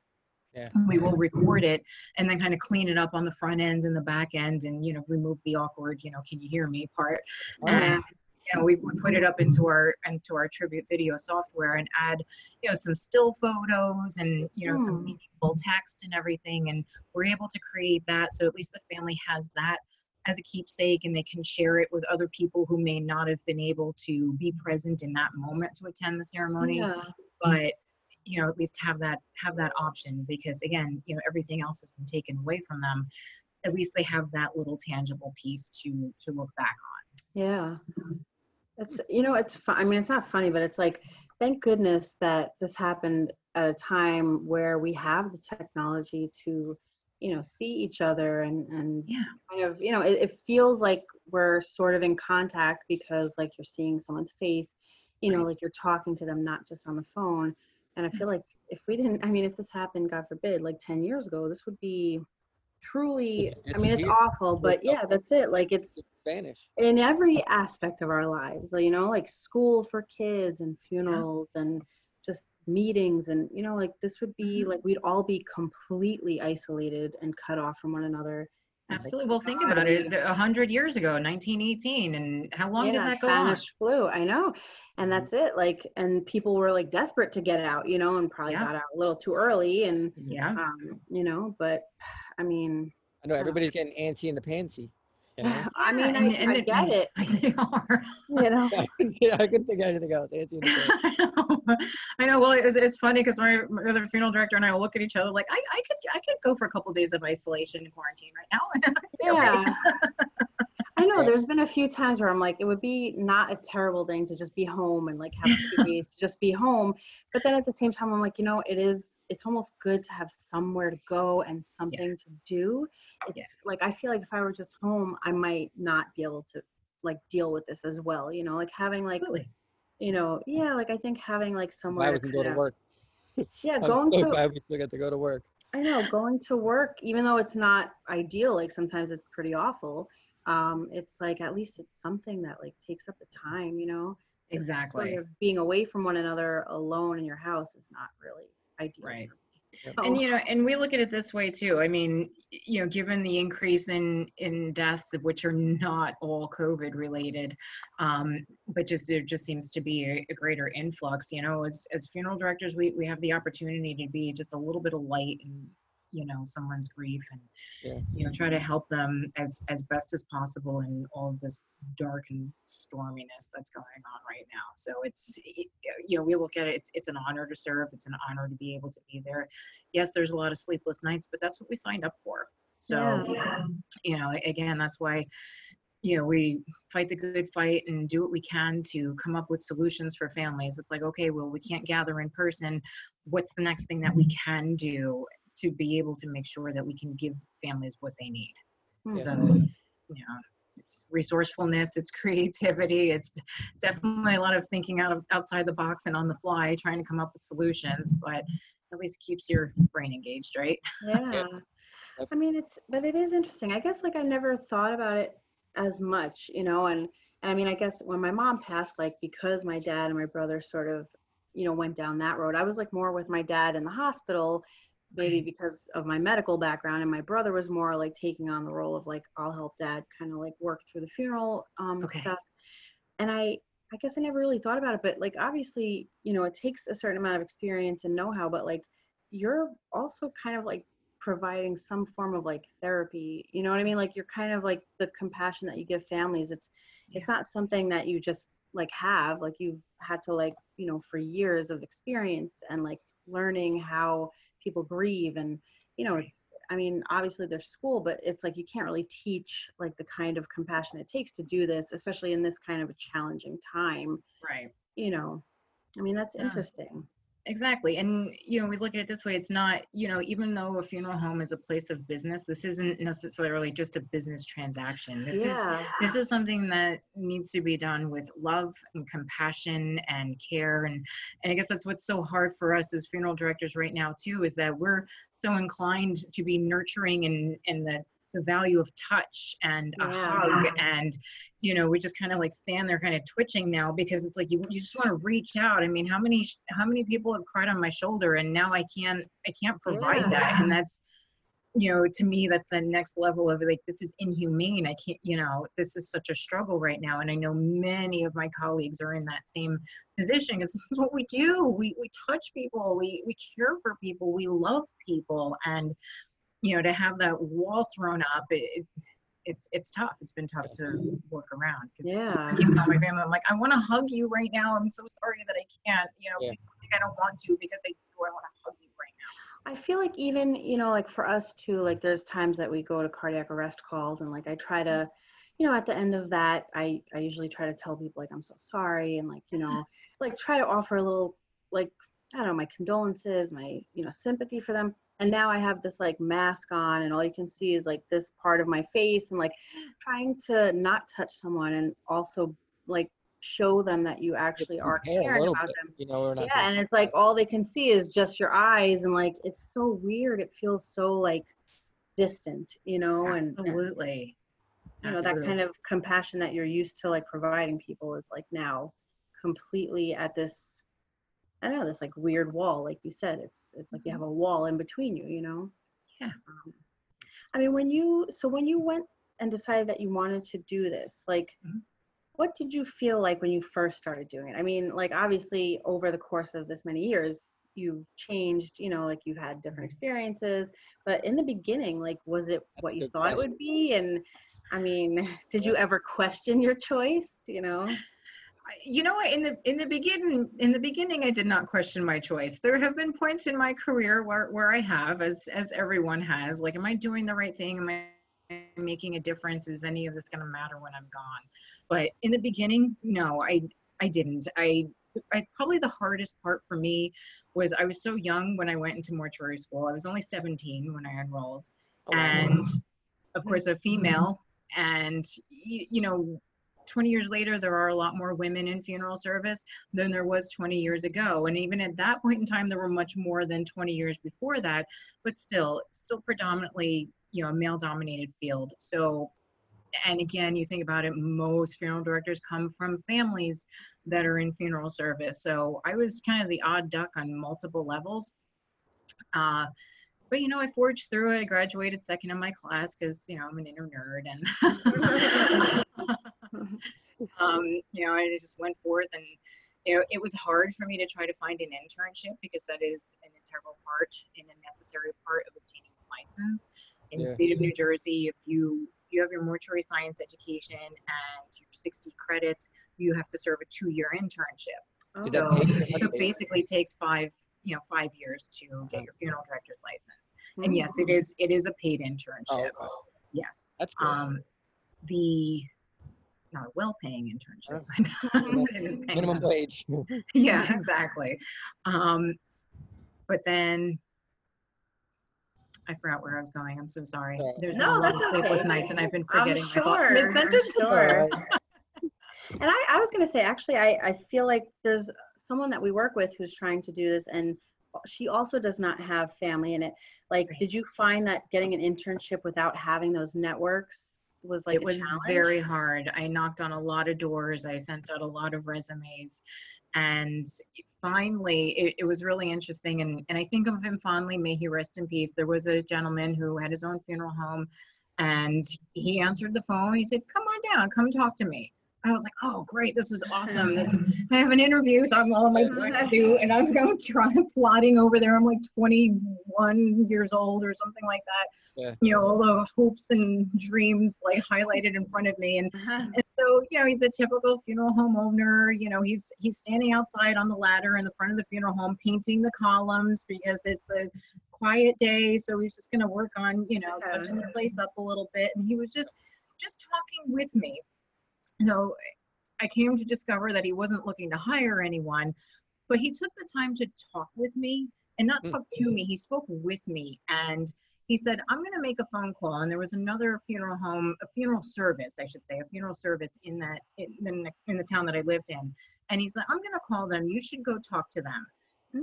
B: Yeah.
C: we will record it and then kind of clean it up on the front ends and the back end and, you know, remove the awkward, you know, can you hear me part. And, you know, we put it up into our, into our tribute video software and add, you know, some still photos and, you know, some
D: Hmm.
C: meaningful text and everything. And we're able to create that. So at least the family has that as a keepsake and they can share it with other people who may not have been able to be present in that moment to attend the ceremony
D: Yeah.
C: but you know at least have that have that option because again you know everything else has been taken away from them at least they have that little tangible piece to to look back on
D: Yeah. It's, you know, it's fun. I mean, it's not funny, but it's like, thank goodness that this happened at a time where we have the technology to, you know, see each other and, and
C: yeah
D: kind of, you know, it, it feels like we're sort of in contact because like you're seeing someone's face, you know,
C: Right.
D: like you're talking to them, not just on the phone. And I feel like if we didn't, I mean, if this happened, God forbid, like 10 years ago, this would be truly, I mean, it's awful, but yeah, that's it. Like it's,
B: Spanish.
D: in every aspect of our lives you know like school for kids and funerals and just meetings and you know like this would be
C: Mhm.
D: like we'd all be completely isolated and cut off from one another. And it's like,
C: absolutely. Well think
D: God,
C: about it. a hundred years ago 1918 and how long did
D: yeah,
C: that go on?
D: Spanish flu. I know and
B: Mhm.
D: that's it like and people were like desperate to get out you know and probably
C: Yeah.
D: got out a little too early and
C: yeah
D: um you know but i mean
B: I know everybody's getting antsy in the pantsy. You know?
D: i mean
C: Yeah,
D: I,
C: and- and
D: I
C: it-
D: get it
C: they are
D: you know
B: I couldn't I couldn't think of anything else. Antsy in the pantsy.
C: I know. I know. Well, it's, it's funny because my, my other funeral director and I will look at each other like, I, I could I could go for a couple days of isolation and quarantine right now.
D: Yeah. I know
B: Yeah.
D: there's been a few times where I'm like, it would be not a terrible thing to just be home and like have a few days to just be home. But then at the same time, I'm like, you know, it is, it's almost good to have somewhere to go and something to do. It's
C: Yeah.
D: like, I feel like if I were just home, I might not be able to like deal with this as well. You know, like having like,
C: Absolutely.
D: you know, yeah, like I think having like somewhere to
B: go to work.
D: Yeah, going
B: so
D: to
B: we still get to go to work.
D: I know going to work, even though it's not ideal, like sometimes it's pretty awful. Um, it's like at least it's something that like takes up the time, you know. Just sort
C: Exactly.
D: of being away from one another alone in your house is not really ideal.
C: Right.
D: for me.
C: And you know, and we look at it this way too. I mean, you know, given the increase in in deaths, of which are not all COVID related, um, but just there just seems to be a, a greater influx. You know, as as funeral directors, we we have the opportunity to be just a little bit of light and you know someone's grief and
B: Yeah.
C: you know try to help them as as best as possible in all of this dark and storminess that's going on right now. So it's y- you know we look at it it's, it's an honor to serve it's an honor to be able to be there. Yes there's a lot of sleepless nights but that's what we signed up for. So you know again that's why you know we fight the good fight and do what we can to come up with solutions for families. It's like okay well we can't gather in person. What's the next thing that we mm-hmm. can do to be able to make sure that we can give families what they need
D: Hmm.
C: so you know it's resourcefulness it's creativity it's definitely a lot of thinking out of outside the box and on the fly trying to come up with solutions but at least keeps your brain engaged right
D: Yeah. I mean, it's, but it is interesting. I guess like I never thought about it as much, you know, and, and I mean, I guess when my mom passed, like because my dad and my brother sort of, you know, went down that road, I was like more with my dad in the hospital, maybe because of my medical background. And my brother was more like taking on the role of like, I'll help dad kind of like work through the funeral um,
C: Okay.
D: stuff. And I, I guess I never really thought about it, but like obviously, you know, it takes a certain amount of experience and know-how, but like you're also kind of like providing some form of like therapy you know what i mean like you're kind of like the compassion that you give families it's it's not something that you just like have like you've had to like you know for years of experience and like learning how people grieve and you know it's i mean obviously there's school but it's like you can't really teach like the kind of compassion it takes to do this especially in this kind of a challenging time
C: right.
D: you know? I mean that's
C: Yeah.
D: interesting
C: Exactly. And, you know, we look at it this way it's not, you know, even though a funeral home is a place of business, this isn't necessarily just a business transaction. This is
D: yeah
C: this is something that needs to be done with love and compassion and care and and i guess that's what's so hard for us as funeral directors right now too is that we're so inclined to be nurturing and and the the value of touch and a
D: Yeah.
C: hug and you know we just kind of like stand there kind of twitching now because it's like you, you just want to reach out. I mean how many how many people have cried on my shoulder and now i can't i can't provide that. And that's you know to me that's the next level of like this is inhumane. I can't you know this is such a struggle right now. And i know many of my colleagues are in that same position because this is what we do. We we touch people. We we care for people. We love people. And you know to have that wall thrown up it, it it's it's tough it's been tough to work around
D: yeah
C: I keep telling my family, I'm like, I want to hug you right now. I'm so sorry that I can't. You know,
B: Yeah.
C: think I don't want to because oh, I do. I want to hug you right now.
D: I feel like even, you know, like for us too, like there's times that we go to cardiac arrest calls and like I try to, you know, at the end of that, I, I usually try to tell people like I'm so sorry and like, you know, like try to offer a little like, I don't know, my condolences, my, you know, sympathy for them. And now I have this like mask on and all you can see is like this part of my face and like trying to not touch someone and also like show them that you actually are
B: Contain
D: caring about
B: bit,
D: them
B: You know, we're not.
D: yeah and it's like all they can see is just your eyes and like it's so weird it feels so like distant you know and and,
C: Absolutely.
D: you know that kind of compassion that you're used to like providing people is like now completely at this i don't know this like weird wall like you said it's it's like you have a wall in between you you know?
C: Yeah.
D: um, i mean when you so when you went and decided that you wanted to do this like
C: Mhm.
D: what did you feel like when you first started doing it? I mean like obviously over the course of this many years you've changed you know like you've had different experiences but in the beginning like was it what
B: a
D: you thought it would be? And i mean did you ever question your choice you know
C: you know in the in the beginning in the beginning i did not question my choice. There have been points in my career where where i have as as everyone has like am i doing the right thing? Am i making a difference? Is any of this going to matter when i'm gone? But in the beginning no i i didn't. I I, probably the hardest part for me was I was so young when I went into mortuary school. I was only 17 when I enrolled,
B: Oh, wow.
C: and of course a female. And you, you know 20 years later there are a lot more women in funeral service than there was 20 years ago. And even at that point in time there were much more than 20 years before that. But still still predominantly you know a male dominated field. So and again you think about it most funeral directors come from families that are in funeral service. So i was kind of the odd duck on multiple levels. Uh, but you know, I forged through it. I graduated second in my class because you know I'm an inner nerd, and um, you know, I just went forth, and you know, it was hard for me to try to find an internship because that is an integral part and a necessary part of obtaining a license. In the state of New Jersey, if you you have your mortuary science education and your 60 credits, you have to serve a two-year internship.
B: Is
C: So, so it basically takes five, you know, five years to get your funeral director's license. And yes, it is it is a paid
B: Oh,
C: internship.
B: okay.
C: Yes.
B: That's good.
C: Um, the not a well-paying internship. but it is
B: Minimum
C: them.
B: wage.
C: yeah, exactly. Um, but then I forgot where I was going. I'm so sorry.
B: Yeah.
C: There's
D: No,
C: been a lot of
D: that's
C: sleepless
D: okay.
C: nights, and I've been
D: I'm
C: forgetting my thoughts
D: sure, I'm
C: mid-sentence.
D: sure. And I, I was gonna say, actually, I, I feel like there's someone that we work with who's trying to do this and she also does not have family in it. Like,
C: Right.
D: did you find that getting an internship without having those networks was like
C: it was
D: challenge?
C: very hard. I knocked on a lot of doors. I sent out a lot of resumes. And finally, it, it was really interesting. And, and I think of him fondly. May he rest in peace. There was a gentleman who had his own funeral home and he answered the phone. He said, Come on down, come talk to me. I was like, oh, great, this is awesome. This, I have an interview, so I'm all in my black suit and I'm, I'm trying, plotting over there. I'm like 21 years old or something like that.
B: Yeah.
C: You know, all the hopes and dreams like highlighted in front of me. And, uh-huh. and so, you know, he's a typical funeral home owner. You know, he's he's standing outside on the ladder in the front of the funeral home, painting the columns because it's a quiet day. So he's just going to work on, you know,
D: Okay.
C: touching the place up a little bit. And he was just just talking with me. So I came to discover that he wasn't looking to hire anyone, but he took the time to talk with me and not talk to me. Mm-hmm. He spoke with me and he said, I'm going to make a phone call. And there was another funeral home, a funeral service, I should say, a funeral service in that, in, the, in the town that I lived in. And he's like, I'm going to call them. You should go talk to them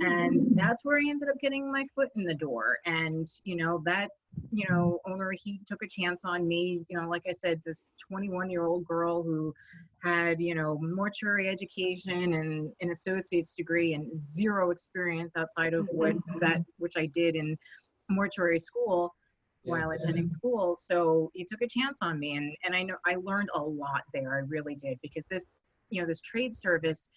C: and mm. that's where I ended up getting my foot in the door. And you know that you know owner he took a chance on me. You know, like I said, this 21 year old girl who had you know mortuary education and an associate's degree and zero experience outside of what mm-hmm. that which I did in mortuary school
B: Yeah.
C: while attending school. So he took a chance on me, and and I know I learned a lot there. I really did because this you know this trade service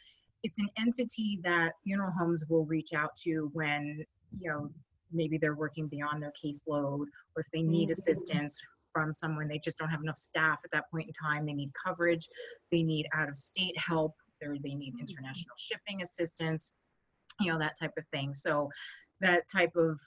C: it's an entity that funeral homes will reach out to when you know maybe they're working beyond their caseload or if they need
D: Mhm.
C: assistance from someone they just don't have enough staff at that point in time they need coverage they need out of state help or they need international shipping assistance you know that type of thing so that type of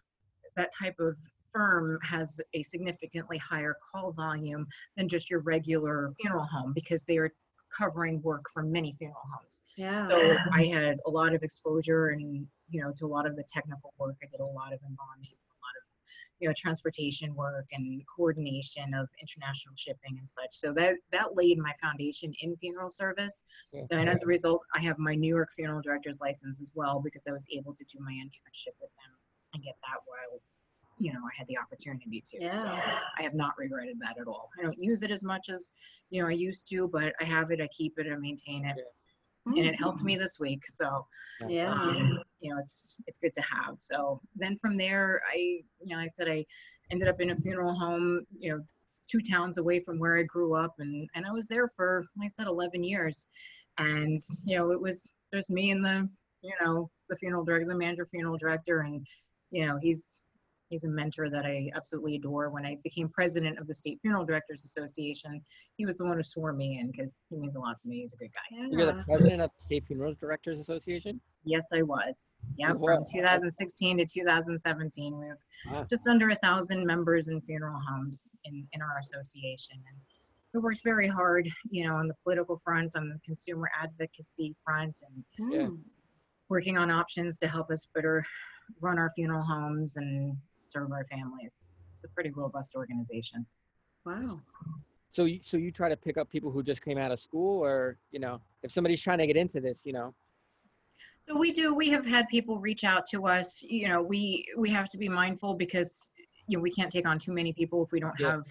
C: that type of firm has a significantly higher call volume than just your regular funeral home because they are covering work for many funeral homes
D: Yeah.
C: so I had a lot of exposure and, you know, to a lot of the technical work. I did a lot of embalming, a lot of, you know, transportation work and coordination of international shipping and such. So that, that laid my foundation in funeral service.
B: Yeah.
C: And as a result, I have my New York funeral director's license as well because I was able to do my internship with them and get that while, you know, I had the opportunity to. So
D: Yeah.
C: I have not regretted that at all. I don't use it as much as, you know, I used to, but I have it, I keep it, I maintain it and it helped me this week. So,
D: Yeah.
C: um, you know, it's it's good to have. So then from there, I you know, I said I ended up in a funeral home, you know, two towns away from where I grew up, and and I was there for like I said 11 years, and you know, it was there's me and the you know the funeral director, the manager funeral director, and you know he's he's a mentor that I absolutely adore. When I became president of the State Funeral Directors Association, he was the one who swore me in because he means a lot to me. He's a good guy.
B: You're the president of the State Funeral Directors Association.
C: Yes, I was. Yeah, from 2016 to 2017, we have
B: Wow.
C: just under a thousand members in funeral homes in, in our association. And we worked very hard, you know, on the political front, on the consumer advocacy front, and
B: Yeah.
D: Mm.
C: working on options to help us better run our funeral homes and serve our families. It's a pretty robust organization.
D: Wow.
B: So you, so you try to pick up people who just came out of school, or you know, if somebody's trying to get into this, you know,
C: So we do. We have had people reach out to us. You know, we we have to be mindful because you know we can't take on too many people if we don't
B: Yeah.
C: have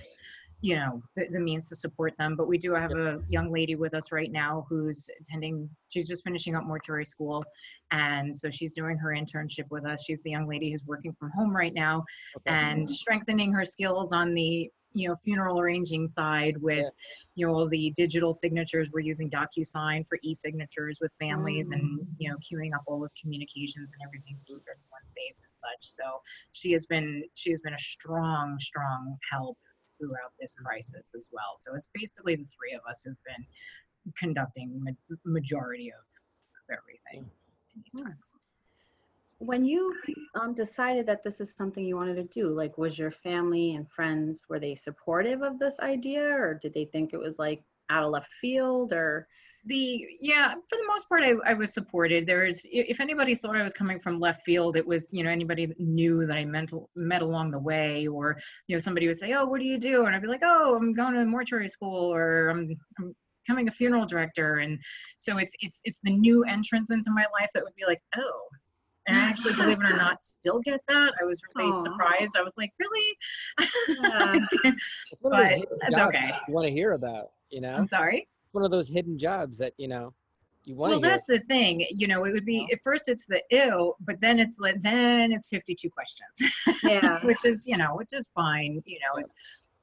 C: you know the, the means to support them. But we do have a young lady with us right now who's attending. She's just finishing up mortuary school, and so she's doing her internship with us. She's the young lady who's working from home right now
B: okay.
C: and strengthening her skills on the you know funeral arranging side with
B: Yeah.
C: you know all the digital signatures we're using DocuSign for e-signatures with families and mm. you know queuing up all those communications and everything to keep everyone safe and such. So she has been she has been a strong, strong help throughout this crisis as well. So it's basically the three of us who've been conducting ma- majority of, of everything in these
D: Hmm.
C: times.
D: When you um, decided that this is something you wanted to do, like, was your family and friends were they supportive of this idea, or did they think it was like out of left field, or
C: the yeah for the most part I, I was supported. There is if anybody thought i was coming from left field it was you know anybody that knew that i met, met along the way or you know somebody would say oh what do you do? And i'd be like oh i'm going to mortuary school or i'm, I'm becoming a funeral director. And so it's it's it's the new entrance into my life that would be like oh. And i actually believe it or not still get that. I was really
D: Aw.
C: surprised. I was like really?
D: Yeah.
B: It's one of those
C: but
B: hidden
C: that's okay.
B: You want to hear about, you know?
C: i'm sorry
B: one of those hidden jobs that you know you want
C: well
B: hear.
C: that's the thing you know it would be at first it's the ew but then it's like then it's 52 questions
D: yeah,
C: which is you know which is fine you know it's,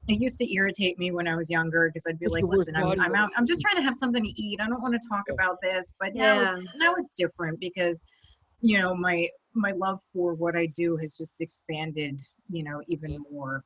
C: it used to irritate me when I was younger because I'd be
B: What's
C: like, listen, I'm, I'm out. I'm just trying to have something to eat. I don't want to talk about this. But now it's now it's different because, you know, my my love for what I do has just expanded, you know, even more.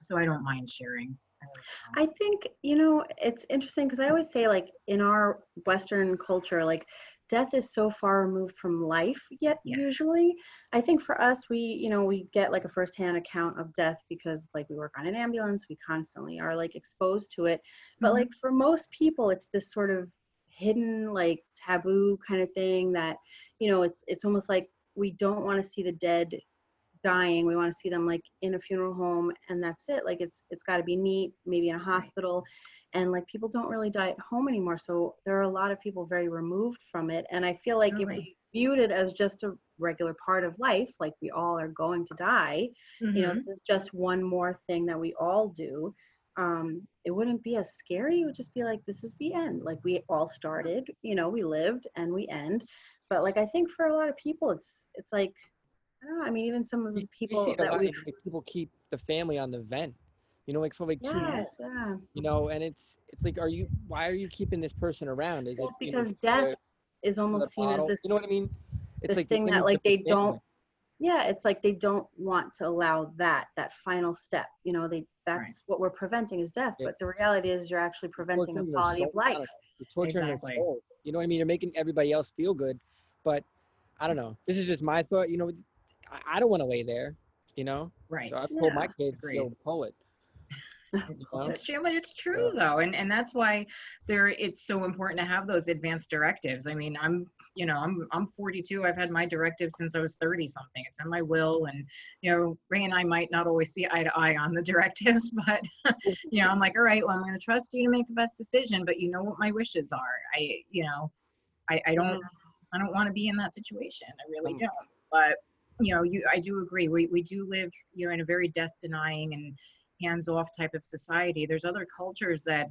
C: So I don't mind sharing. I really don't.
D: I think you know it's interesting because I always say like in our Western culture, like death is so far removed from life yet
C: Yeah.
D: usually i think for us we you know we get like a firsthand account of death because like we work on an ambulance we constantly are like exposed to it but
C: Mhm.
D: like for most people it's this sort of hidden like taboo kind of thing that you know it's it's almost like we don't want to see the dead dying we want to see them like in a funeral home and that's it like it's it's got to be neat maybe in a hospital and like people don't really die at home anymore so there are a lot of people very removed from it and i feel like if we viewed it as just a regular part of life like we all are going to die you know
C: Mhm.
D: this is just one more thing that we all do um it wouldn't be as scary it would just be like this is the end like we all started you know we lived and we end but like i think for a lot of people it's it's like i i mean even some of the people
B: you see
D: that we've
B: like, people keep the family on the vent you know like for like two
D: yes
B: months
D: yeah
B: you know and it's it's like are you why are you keeping this person around is
D: Well,
B: it you know,
D: because death
B: the-
D: is almost seen as this
B: you know what i mean it's
D: this
B: like
D: thing that like they
B: family-
D: don't yeah it's like they don't want to allow that that final step you know they that's what we're preventing is death
B: Yeah.
D: but the reality is you're actually preventing a quality of
B: soul. I don't
D: life
B: know. You're torturing their
C: Exactly.
B: soul. You know what I mean? You're making everybody else feel good, but I don't know. This is just my thought. You know, I, I don't want to lay there. You know,
C: Right.
B: so I've told my
D: Yeah,
B: kids, yo,
C: agreed.
B: pull it.
C: It's true, but it's true
B: Yeah.
C: though, and and that's why there it's so important to have those advanced directives. I mean, I'm you know I'm I'm 42. I've had my directive since I was 30 something. It's in my will, and you know Ray and I might not always see eye to eye on the directives, but you know I'm like, all right, well I'm going to trust you to make the best decision, but you know what my wishes are. I you know I I don't I don't want to be in that situation. I really
B: Mm.
C: don't. But you know, you I do agree. We we do live you know in a very death denying and hands off type of society. There's other cultures that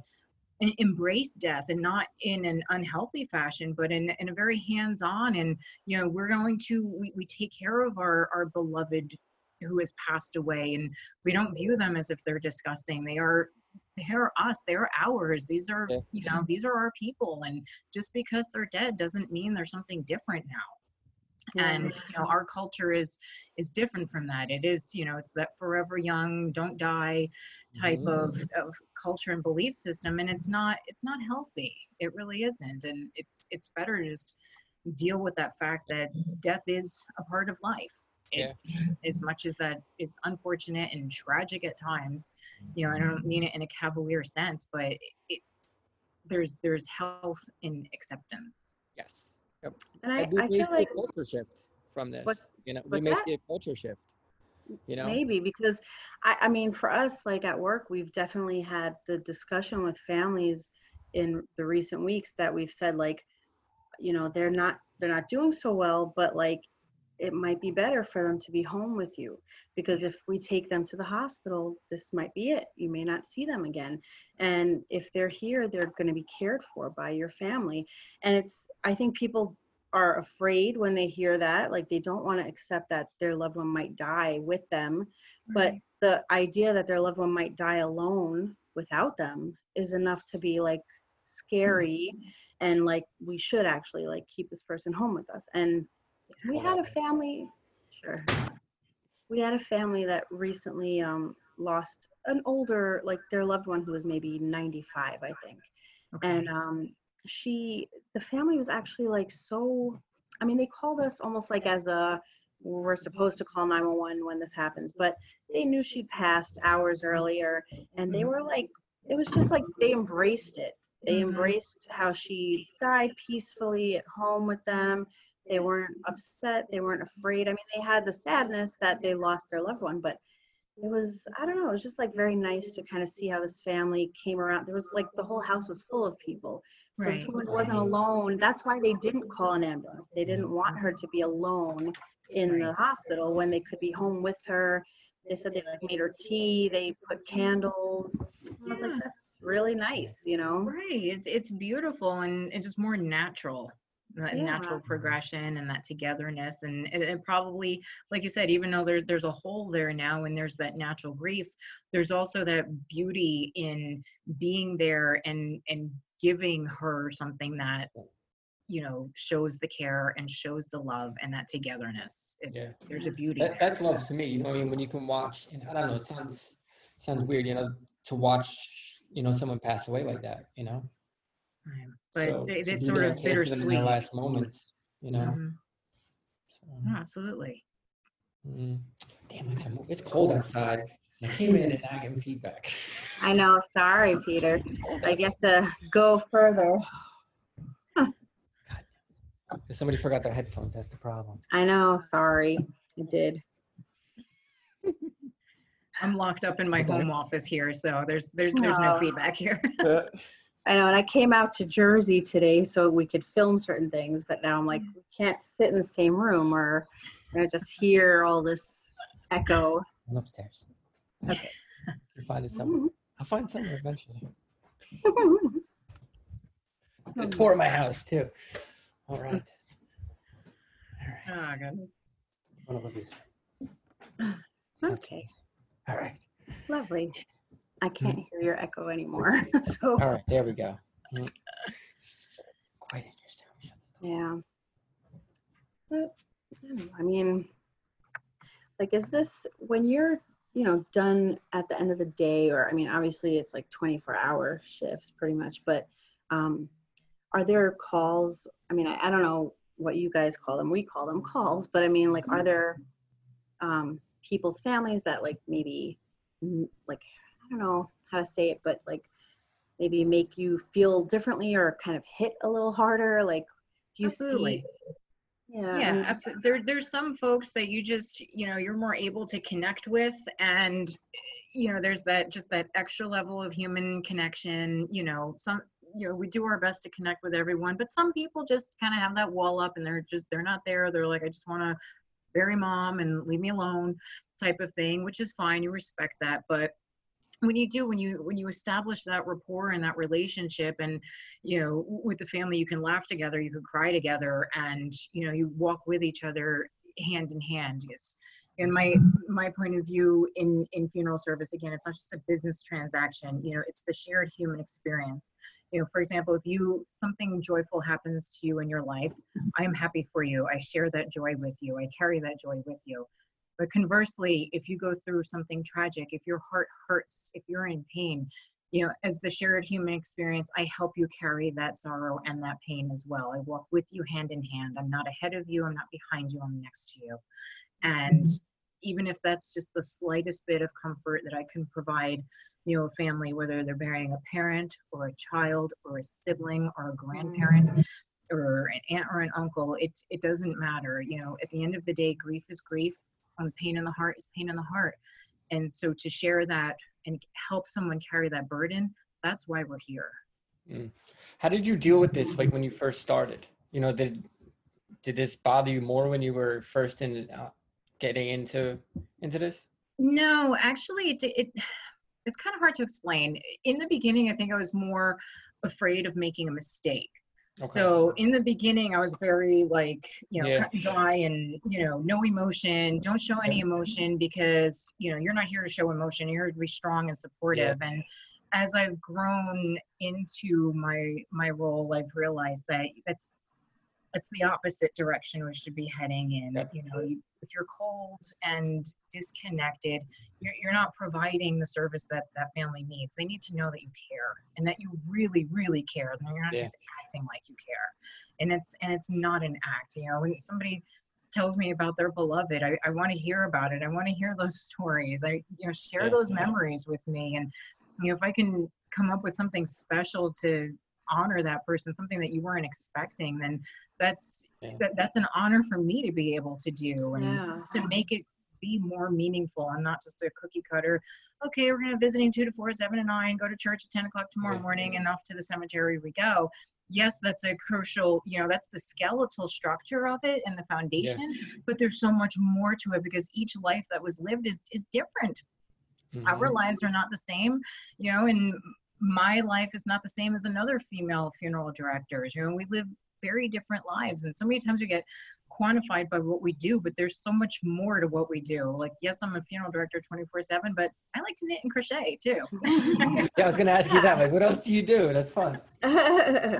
C: embrace death and not in an unhealthy fashion, but in in a very hands on and you know we're going to we, we take care of our our beloved who has passed away and we don't view them as if they're disgusting. They are they're us they're ours these are
B: Yeah.
C: you know these are our people and just because they're dead doesn't mean there's something different now. And you know our culture is is different from that. It is you know it's that forever young don't die type
B: Mhm.
C: of, of culture and belief system and it's not it's not healthy. It really isn't and it's it's better to just deal with that fact that death is a part of life. It, as much as that is unfortunate and tragic at times you know i don't mean it in a cavalier sense but it there's there's health in acceptance.
B: Yes.
D: And I,
B: And we
D: I
B: may
D: feel
B: see
D: like
B: a culture shift from this. You know, we may
D: that?
B: see a culture shift. You know,
D: maybe because I, I mean for us like at work we've definitely had the discussion with families in the recent weeks that we've said like you know they're not they're not doing so well but like it might be better for them to be home with you because if we take them to the hospital this might be it. You may not see them again. And if they're here they're going to be cared for by your family. And it's i think people are afraid when they hear that like they don't want to accept that their loved one might die with them. But the idea that their loved one might die alone without them is enough to be like mm-hmm. scary and like we should actually like keep this person home with us. And we had a family Sure. We had a family that recently um, lost an older, like their loved one who was maybe 95, I think.
C: Okay.
D: And um, she, the family was actually like so, I mean, they called us almost like as a, we're supposed to call 911 when this happens, but they knew she'd passed hours earlier and they were like, it was just like they embraced it. They
C: Mhm.
D: embraced how she died peacefully at home with them. They weren't upset. They weren't afraid. I mean, they had the sadness that they lost their loved one, but it was, I don't know, it was just like very nice to kind of see how this family came around. There was like the whole house was full of people. So this
C: Right.
D: woman wasn't alone. That's why they didn't call an ambulance. They didn't want her to be alone in the hospital when they could be home with her. They said they like made her tea, they put candles. I was like, that's really nice, you know?
C: Right. It's it's beautiful and it's just more natural. That
D: Yeah.
C: natural progression and that togetherness and it, it probably like you said even though there's there's a hole there now and there's that natural grief there's also that beauty in being there and and giving her something that you know shows the care and shows the love and that togetherness it's
B: Yeah.
C: there's a beauty
B: That,
C: there.
B: that's love to me. You know I mean? When you can watch, and I don't know, it sounds sounds weird, you know, to watch, you know, someone pass away like that, you know.
C: Right. but
B: So,
C: it,
B: to
C: it's sort of
B: and care for them in their
C: bittersweet
B: last moments, you know.
C: Mhm.
B: So,
C: Yeah, absolutely
B: mm. Damn, I gotta move. It's cold outside. I came in and not getting feedback.
D: I know, sorry, Peter. I guess to go further.
B: If somebody forgot their headphones, that's the problem.
D: I know, sorry. I did.
C: i'm locked up in my home office here so there's there's there's no
D: Oh.
C: feedback here
D: I know, and I came out to Jersey today so we could film certain things, but now I'm like, mm-hmm. we can't sit in the same room or you know, just hear all this echo.
B: I'm upstairs.
D: Okay.
B: You'll find it somewhere. Mm-hmm. I'll find somewhere eventually. A tour of my house too. All right. Mm. All right.
C: oh, goodness.
B: One of these. It's not
D: Okay.
B: too- All right.
D: Lovely. I can't hear your echo anymore. so
B: All right. There we go. Mm. Quite interesting.
D: yeah. But I don't know, I mean, like, is this when you're, you know, done at the end of the day, or I mean, obviously it's like 24 hour shifts pretty much, but um, are there calls? I mean, I, I don't know what you guys call them. We call them calls, but I mean, like, are there um, people's families that like maybe mm, like don't know how to say it, but like maybe make you feel differently or kind of hit a little harder? Like, do you
C: Absolutely.
D: see? Yeah.
C: yeah
D: I mean,
C: absolutely there, there's some folks that you just you know you're more able to connect with and you know there's that just that extra level of human connection you know some you know we do our best to connect with everyone but some people just kind of have that wall up and they're just they're not there they're like i just want to bury mom and leave me alone type of thing which is fine you respect that but when you do when you when you establish that rapport and that relationship and you know with the family you can laugh together you can cry together and you know you walk with each other hand in hand. Yes. In my my point of view in in funeral service again it's not just a business transaction you know it's the shared human experience. You know for example if you something joyful happens to you in your life i am happy for you. I share that joy with you. I carry that joy with you but conversely, if you go through something tragic, if your heart hurts, if you're in pain, you know, as the shared human experience, I help you carry that sorrow and that pain as well. I walk with you hand in hand. I'm not ahead of you, I'm not behind you, I'm next to you. And mm-hmm. even if that's just the slightest bit of comfort that I can provide, you know, a family, whether they're burying a parent or a child or a sibling or a grandparent mm-hmm. or an aunt or an uncle, it, it doesn't matter. You know, at the end of the day, grief is grief pain in the heart is pain in the heart. And so to share that and help someone carry that burden, that's why we're here.
B: How did you deal with this? Like when you first started, you know, did did this bother you more when you were first in uh, getting into into this?
C: No, actually, it, it it's kind of hard to explain. In the beginning, I think I was more afraid of making a mistake.
B: Okay.
C: So in the beginning, I was very like, you know,
B: Yeah.
C: cut and dry and, you know, no emotion. Don't show any emotion because, you know, you're not here to show emotion. You're here to be strong and supportive. And as I've grown into my my role, I've realized that that's that's the opposite direction we should be heading in.
B: Yep.
C: You know, if you're cold and disconnected, you're, you're not providing the service that that family needs. They need to know that you care and that you really, really care. That you're not
B: Yeah.
C: just acting like you care. And it's and it's not an act. You know, when somebody tells me about their beloved, I, I want to hear about it. I want to hear those stories. I you know share
B: Yeah,
C: those
B: yeah.
C: memories with me. And you know, if I can come up with something special to honor that person, something that you weren't expecting, then that's
B: Yeah.
C: that, that's an honor for me to be able to do and
D: Yeah.
C: just to make it be more meaningful and not just a cookie cutter okay we're going to visiting two to four seven to nine go to church at 10 o'clock tomorrow
B: Yeah.
C: morning and off to the cemetery we go yes that's a crucial you know that's the skeletal structure of it and the foundation but there's so much more to it because each life that was lived is is different our
B: Mhm.
C: lives are not the same you know and my life is not the same as another female funeral director's you know we live very different lives and so many times we get quantified by what we do but there's so much more to what we do like yes i'm a funeral director 24 7 but i like to knit and crochet too
B: Yeah, I was gonna ask you that. Like, what else do you do? That's fun.
C: I,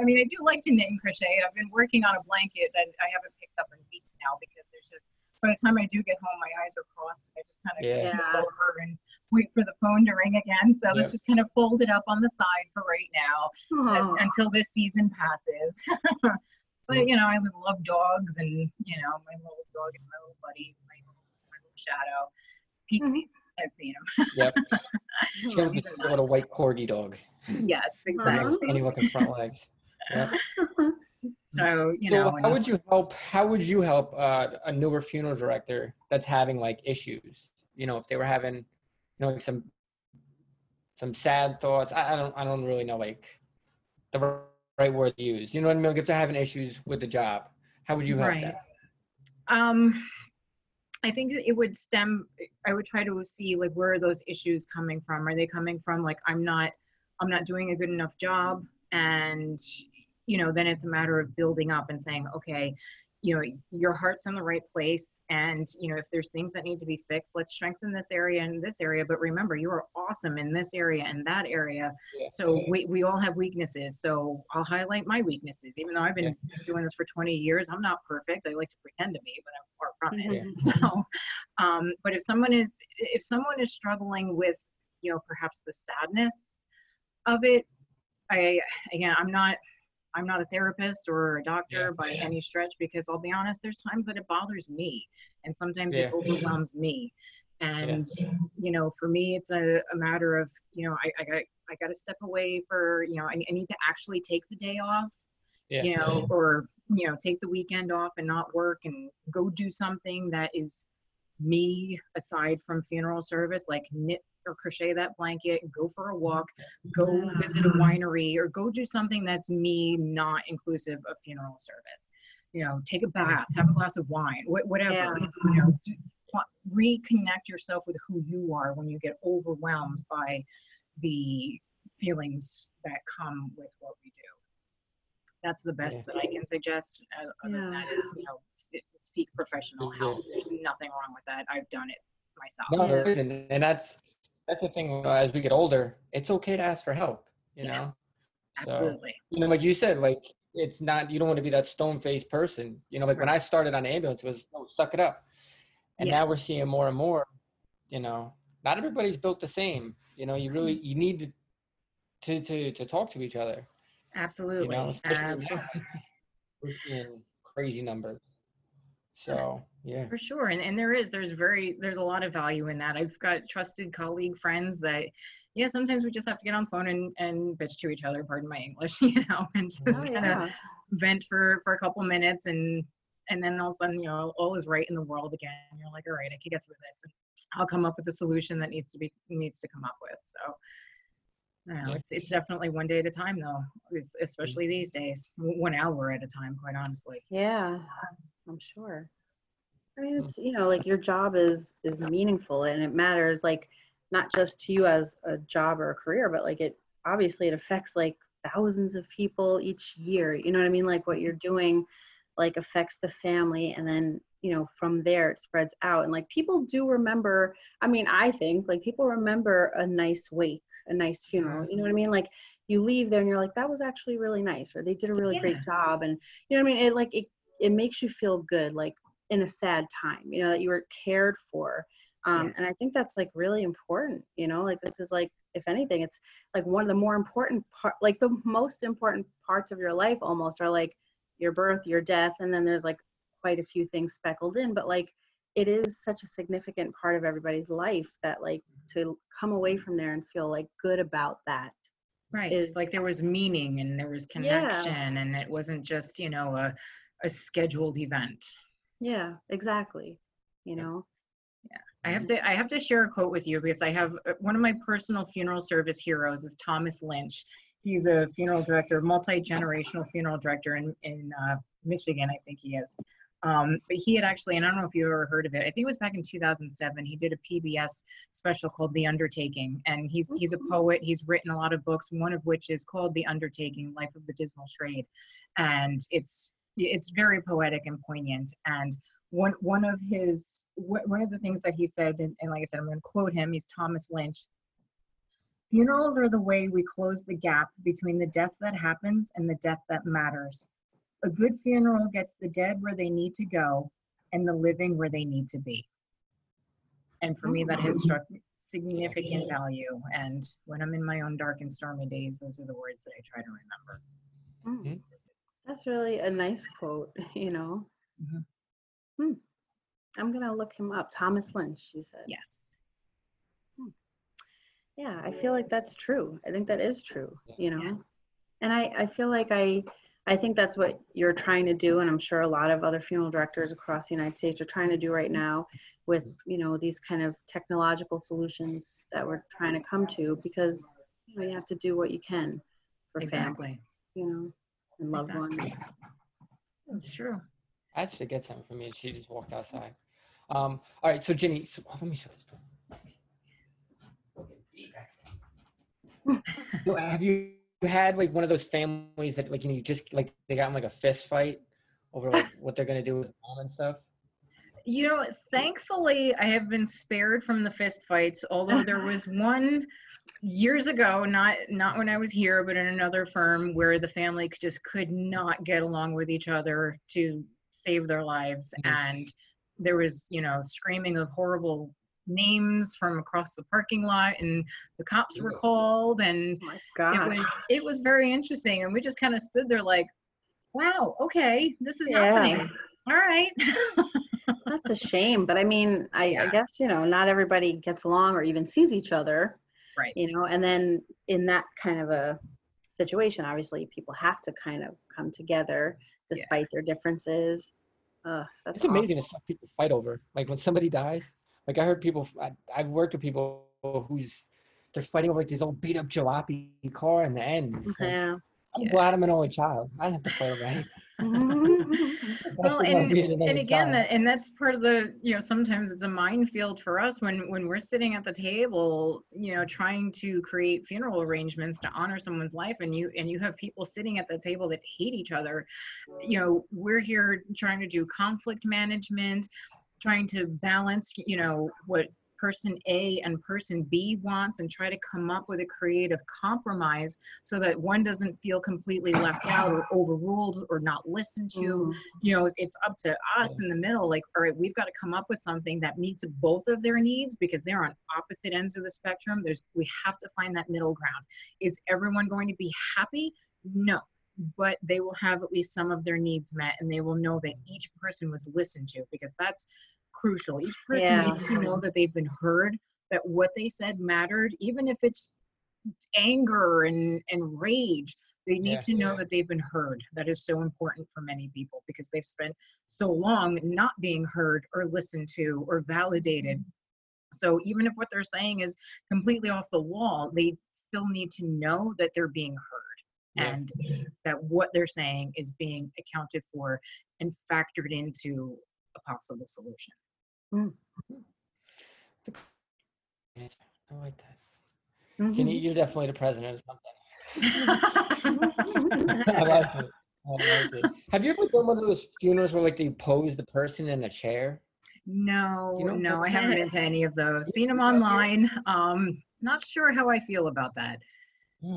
C: I mean i do like to knit and crochet i've been working on a blanket that i haven't picked up in weeks now because there's a by the time i do get home my eyes are crossed and i just kind of
B: Yeah.
D: Yeah.
C: over and wait for the phone to ring again so let's just kind of fold it up on the side for right now as- until this season passes. but you know, I love dogs, and you know, my little dog is my little buddy, my, my little shadow. Peak
D: Mhm.
C: season, I've seen him.
B: Yep. She has
C: he's a
B: little white corgi dog.
C: yes,
B: With
C: exactly.
B: those Funny looking front legs. Yeah.
C: So you
B: So
C: know,
B: how would you help? How would you help uh, a newer funeral director that's having like issues? You know, if they were having, you know, like some some sad thoughts. I, I don't. I don't really know like the right word to use. You know what I mean? Like if they're having issues with the job, how would you help
C: Right.
B: that?
C: Um, I think it would stem. I would try to see like where are those issues coming from? Are they coming from like I'm not, I'm not doing a good enough job, and you know, then it's a matter of building up and saying, okay, you know, your heart's in the right place, and you know, if there's things that need to be fixed, let's strengthen this area and this area. But remember, you are awesome in this area and that area.
B: Yeah.
C: So we, we all have weaknesses. So I'll highlight my weaknesses. Even though I've been doing this for 20 years, I'm not perfect. I like to pretend to be, but I'm far from it.
D: Mhm.
C: So, um, but if someone is if someone is struggling with, you know, perhaps the sadness of it, I again, I'm not I'm not a therapist or a doctor
B: Yeah,
C: by
B: yeah.
C: any stretch because I'll be honest, there's times that it bothers me and sometimes it overwhelms me. And you know, for me, it's a, a matter of you know, I, I got I got to step away for you know, I, I need to actually take the day off
B: Yeah.
C: you know, or you know, take the weekend off and not work and go do something that is me aside from funeral service, like knit or crochet that blanket, go for a walk, go visit a winery, or go do something that's me not inclusive of funeral service. You know, take a bath, have a glass of wine, wh- whatever.
D: Yeah.
C: You know, do, reconnect yourself with who you are when you get overwhelmed by the feelings that come with what we do that's the best
B: Yeah.
C: that I can suggest. Uh, other than that is, you know, seek professional
B: Yeah.
C: help. There's nothing wrong with that. I've done it myself.
B: No, there isn't, and that's that's the thing. you know, As we get older, it's okay to ask for help. You
C: Yeah.
B: know. So,
C: Absolutely.
B: you know, like you said, like it's not you don't want to be that stone faced person. You know, like when I started on ambulance, it was oh, suck it up, and
C: Yeah.
B: now we're seeing more and more. You know, not everybody's built the same. You know, you really
C: Mm-hmm.
B: you need to to to, to talk to each other.
C: Absolutely.
B: You know, especially
C: Absolutely.
B: we're seeing crazy numbers. So yeah,
C: For sure. And, and there is, there's very, there's a lot of value in that. I've got trusted colleague friends that, yeah, sometimes we just have to get on the phone and, and bitch to each other, pardon my English, you know, and
D: Oh,
C: just kind of
D: yeah.
C: vent for, for a couple minutes and, and then all of a sudden, you know, all is right in the world again. You're like, all right, I can get through this. And I'll come up with a solution that needs to be, needs to come up with. So, know,
B: Yeah.
C: it's, it's definitely one day at a time though, mm-hmm. especially these days, one hour at a time, quite honestly.
D: Yeah, I'm sure. I mean, mm. it's, you know, like your job is, is meaningful and it matters, like, not just to you as a job or a career, but like it, obviously it affects like thousands of people each year. You know what I mean? Like what you're mm-hmm. doing, like affects the family and then, you know, from there it spreads out. And like people do remember, I mean, I think like people remember a nice wake. A nice funeral. You know what I mean? Like you leave there and you're like, that was actually really nice, or they did a really great job, and you know what I mean? It like it it makes you feel good, like in a sad time, you know, that you were cared for. Um,
C: Yeah.
D: and I think that's like really important, you know, like this is like, if anything, it's like one of the more important part, like the most important parts of your life almost are like your birth, your death, and then there's like quite a few things speckled in, but like it is such a significant part of everybody's life that like to come away from there and feel like good about that.
C: Right.
D: is-
C: like there was meaning and there was
D: Yeah.
C: connection and it wasn't just, you know, a, a scheduled event.
D: Yeah, exactly. You know, Yeah.
C: I have to I have to share a quote with you because I have uh, one of my personal funeral service heroes is Thomas Lynch. He's a funeral director, multi-generational funeral director in in uh, Michigan, I think he is. Um, but he had actually, and I don't know if you ever heard of it. I think it was back in 2007. He did a PBS special called The Undertaking, and he's he's a poet. He's written a lot of books, one of which is called The Undertaking: Life of the Dismal Trade, and it's it's very poetic and poignant. And one one of his one of the things that he said and, and like i said i'm going to quote him he's thomas lynch funerals are the way we close the gap between the death that happens and the death that matters a good funeral gets the dead where they need to go and the living where they need to be and for me that has struck significant value and when i'm in my own dark and stormy days those are the words that i try to remember
D: Mm. That's really a nice quote, you know.
C: Mhm.
D: Hmm. I'm gonna look him up. Thomas Lynch, you said.
C: yes
D: Yeah, I feel like that's true. I think that is true, you know.
C: Yeah.
D: And I, I feel like I I think that's what you're trying to do, and I'm sure a lot of other funeral directors across the United States are trying to do right now with, you know, these kind of technological solutions that we're trying to come to because you know you have to do what you can for family,
C: exactly
D: you know, and loved
C: Exactly.
D: ones.
C: that's true
B: I just forget something from me, and she just walked outside. Um, all right, so Ginny, so, oh, let me show this. So, have you had like one of those families that like you know you just like they got in like a fist fight over like what they're gonna do with mom and stuff?
C: You know, thankfully, I have been spared from the fist fights. Although there was one years ago, not not when I was here, but in another firm, where the family just could not get along with each other to save their lives,
B: Mhm.
C: and there was, you know, screaming of horrible names from across the parking lot, and the cops were called, and
D: Oh
C: it was it was very interesting, and we just kind of stood there like, "Wow, okay, this is
D: Yeah.
C: happening." All right.
D: That's a shame, but I mean, I, I guess you know, not everybody gets along or even sees each other,
C: right.
D: you know. And then in that kind of a situation, obviously, people have to kind of come together
C: Yeah.
D: despite their differences. Uh, that's
B: It's amazing the stuff people fight over. Like when somebody dies, like I heard people. I, I've worked with people who's they're fighting over like this old beat up jalopy car in the end. Like,
D: Yeah.
B: I'm
C: Yeah.
B: glad I'm an only child. I didn't have to fight over anything.
C: Well and,
B: an
C: and again that and that's part of the you know sometimes it's a minefield for us when when we're sitting at the table you know trying to create funeral arrangements to honor someone's life and you and you have people sitting at the table that hate each other you know we're here trying to do conflict management trying to balance you know what person A and person B wants and try to come up with a creative compromise so that one doesn't feel completely left out or overruled or not listened to.
D: Mhm.
C: you know it's up to us in the middle like all right we've got to come up with something that meets both of their needs because they're on opposite ends of the spectrum. There's we have to find that middle ground. Is everyone going to be happy? No but they will have at least some of their needs met and they will know that each person was listened to because that's crucial. Each person
D: Yeah.
C: needs to know that they've been heard that what they said mattered. Even if it's anger and and rage they need
B: Yeah,
C: to know
B: yeah.
C: that they've been heard. That is so important for many people because they've spent so long not being heard or listened to or validated. So even if what they're saying is completely off the wall they still need to know that they're being heard
B: Yeah.
C: and that what they're saying is being accounted for and factored into a possible solution
B: I like that.
D: Mhm.
B: Ginny, you're definitely the president or something. I like it. I like it. Have you ever done one of those funerals where like they pose the person in a chair?
C: No,
B: You know
C: no, I haven't been to any of those. Seen them online. Um, not sure how I feel about that.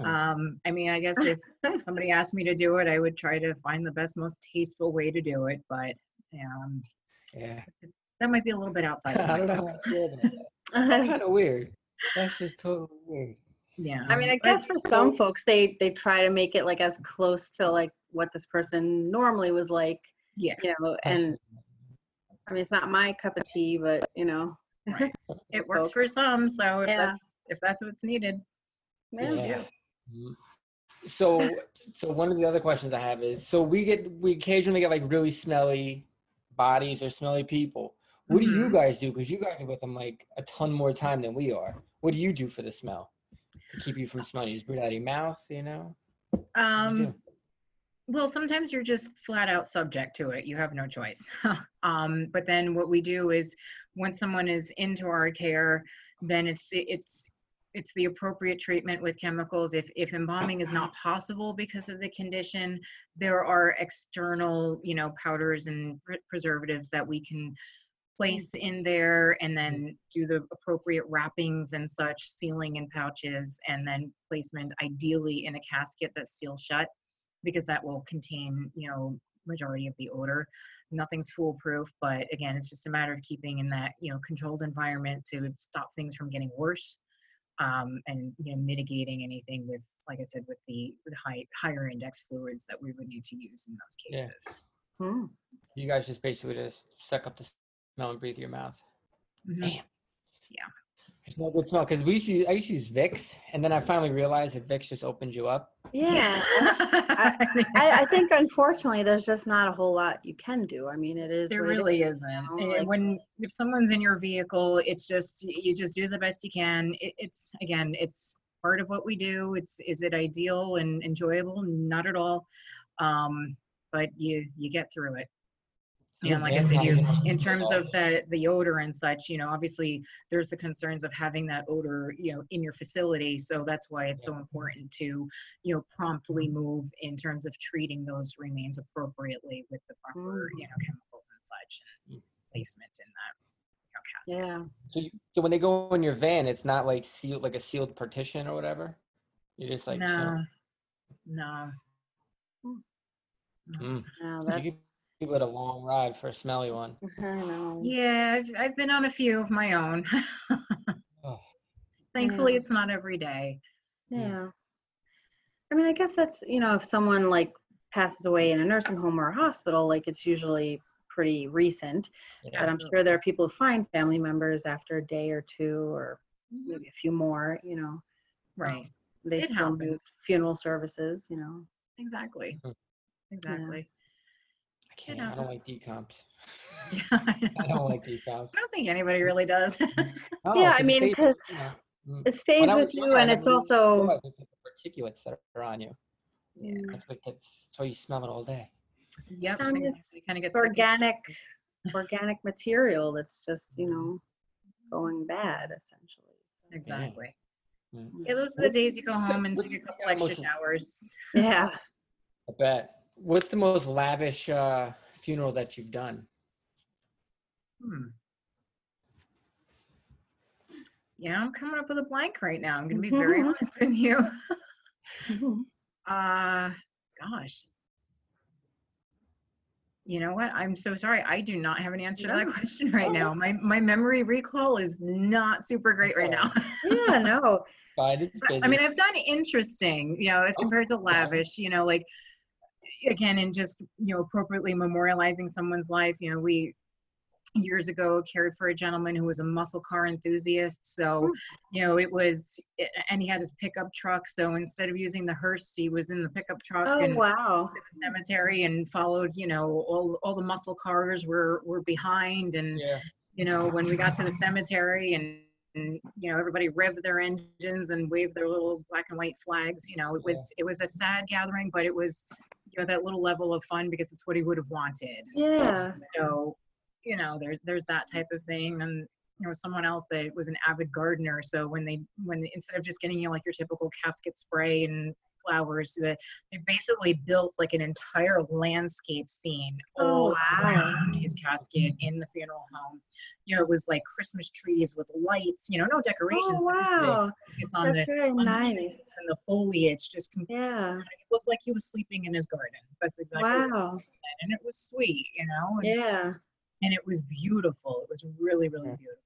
C: Um, I mean, I guess if somebody asked me to do it, I would try to find the best, most tasteful way to do it. But um,
B: yeah.
C: that might be a little bit outside.
B: I don't know how
C: box.
B: I feel about that. That's kind of weird. That's just totally weird.
C: Yeah.
D: I mean, I guess for some folks, they they try to make it like as close to like what this person normally was like,
C: yeah,
D: you know. And I mean, it's not my cup of tea, but you know.
C: Right. it works
D: folks.
C: for some. So if
D: Yeah.
C: that's if that's what's needed,
D: Yeah.
B: Yeah. So, so one of the other questions I have is, so we get, we occasionally get like really smelly bodies or smelly people. What do you
C: Mhm.
B: guys do? Because you guys are with them like a ton more time than we are. What do you do for the smell to keep you from smelling? You just breathe out of your mouth, you know? Do you
C: um. Well, sometimes you're just flat out subject to it. You have no choice. um, but then what we do is when someone is into our care, then it's it's it's the appropriate treatment with chemicals. If if embalming is not possible because of the condition, there are external, you know, powders and pre- preservatives that we can place in there and then do the appropriate wrappings and such, sealing in pouches, and then placement ideally in a casket that's sealed shut because that will contain, you know, majority of the odor. Nothing's foolproof, but again, it's just a matter of keeping in that, you know, controlled environment to stop things from getting worse. Um, and you know, mitigating anything with, like I said, with the with high higher index fluids that we would need to use in those
B: Yeah.
C: cases.
D: Hmm.
B: You guys just basically just suck up the smell and breathe through your mouth.
C: Mhm.
B: Damn.
C: Yeah.
B: It's not a good smell because we used to use, I used to use Vicks, and then I finally realized that Vicks just opens you up.
D: Yeah. I, I think unfortunately there's just not a whole lot you can do. I mean, it is.
C: There really
D: is,
C: isn't.
D: you know, like-
C: when if someone's in your vehicle, it's just you just do the best you can. It, it's again, it's part of what we do. It's is it ideal and enjoyable? Not at all. Um, but you you get through it.
B: Your
C: And like I said, you in terms of the the odor and such, you know, obviously there's the concerns of having that odor, you know, in your facility. So that's why it's so important to, you know, promptly mm-hmm. move in terms of treating those remains appropriately with the proper, you mm-hmm. know, chemicals and such and mm. placement in that, you know, casket.
D: Yeah.
B: So, you, so when they go in your van, it's not like sealed, like a sealed partition or whatever. You're just like
C: no,
B: so-
C: no.
B: Mm.
D: No,
B: mm. You
D: that's.
B: People it a long ride for a smelly one.
D: I know.
C: Yeah, I've I've been on a few of my own.
B: Oh,
C: Thankfully,
D: Yeah.
C: it's not every day.
D: Yeah. I mean, I guess that's, you know, if someone like passes away in a nursing home or a hospital, like it's usually pretty recent.
B: yeah.
D: But I'm sure there are people who find family members after a day or two or
C: Mm-hmm.
D: maybe a few more, you know.
C: Right.
D: They
C: It
D: still
C: happens.
D: need funeral services, you know.
C: Exactly.
B: Mhm.
C: Exactly.
B: I can't. I don't like
C: happens.
B: decomps.
C: Yeah, I,
B: I don't like decomps.
C: I don't think anybody really does.
B: Oh,
D: yeah, I mean, because
B: you mm.
D: it stays
B: When
D: with you and it's also.
B: realized the particulates that are on you.
C: yeah.
B: That's what gets. That's why you smell it all day.
C: Yep.
D: Some
C: It kind of gets
D: organic organic material that's just you know going bad essentially so,
C: Exactly.
B: Mm.
C: Yeah, those are the days you go home and take a couple extra
B: most-
C: showers.
D: yeah
B: I bet. What's the most lavish uh, funeral that you've done?
C: Hmm. Yeah, I'm coming up with a blank right now. I'm going to be very honest with you. Uh, gosh. You know what? I'm so sorry. I do not have an answer to that question right now. My my memory recall is not super great right now.
D: yeah no
B: But.
C: I mean, I've done interesting, you know, as
B: Oh,
C: compared to lavish, you know, like again, in just, you know, appropriately memorializing someone's life. You know, we years ago cared for a gentleman who was a muscle car enthusiast. So, hmm. you know, it was, and he had his pickup truck. So instead of using the hearse, he was in the pickup truck
D: oh
C: and
D: wow
C: to the cemetery and followed, you know, all, all the muscle cars were, were behind and,
B: yeah.
C: you know, when we got to the cemetery and, and you know, everybody revved their engines and waved their little black and white flags, you know, it was, it was a sad gathering, but it was, you know, that little level of fun because it's what he would have wanted.
D: yeah
C: So, you know, there's, there's that type of thing. And, you know, someone else that was an avid gardener. So when they, when they, instead of just getting you know, like your typical casket spray and flowers. The, they basically built like an entire landscape scene
D: Oh,
C: all
D: wow.
C: around his casket in the funeral home. You know, it was like Christmas trees with lights. You know, no decorations.
D: Oh,
C: but just the
D: wow.
C: focus on the,
D: very
C: on the
D: nice.
C: trees and the foliage. Just com-
D: Yeah.
C: it looked like he was sleeping in his garden. That's exactly. what it
D: Wow.
C: was. And it was sweet, you know. And,
D: Yeah.
C: and it was beautiful. It was really, really beautiful.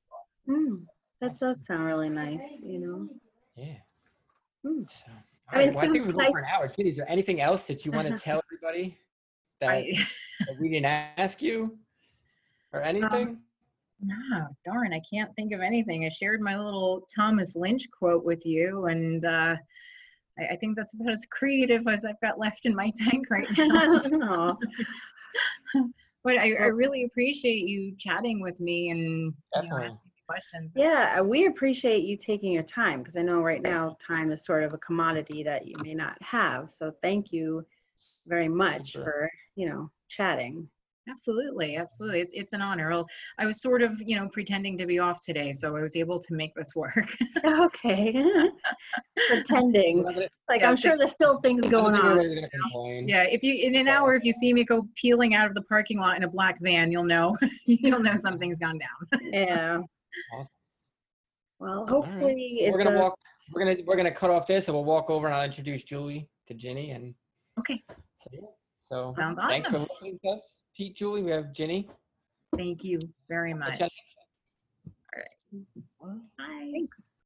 D: Mm, that does sound really nice, you know.
B: Yeah.
D: Hmm.
B: So,
D: I mean,
B: well, I think we're going for an hour. Kitty, is there anything else that you want to tell everybody that,
C: I,
B: that we didn't ask you or anything?
C: no, darn, I can't think of anything. I shared my little Thomas Lynch quote with you, and uh, I, I think that's about as creative as I've got left in my tank right now. But I, I really appreciate you chatting with me and you know, asking questions.
D: Yeah, we appreciate you taking your time because I know right now time is sort of a commodity that you may not have. So thank you very much
B: sure.
D: for, you know, chatting.
C: Absolutely, absolutely. It's, it's an honor. Well, I was sort of, you know, pretending to be off today, so I was able to make this work.
D: Okay. Pretending.
B: We're not gonna-
D: Like
C: Yeah,
D: I'm sure there's still things going on.
B: anybody's gonna complain.
C: yeah, if you in an hour, if you see me go peeling out of the parking lot in a black van, you'll know you'll know something's gone down.
D: Yeah.
B: Awesome.
D: Well,
B: right.
D: hopefully
B: We're gonna
D: a-
B: walk. We're gonna we're gonna cut off this, and we'll walk over, and I'll introduce Julie to Ginny, and
C: Okay,
B: so, yeah. so
C: Sounds
B: thanks for listening to us, Pete, Julie. We have Ginny.
C: thank you very much.
B: Catch
C: All right. Bye.
D: Thanks.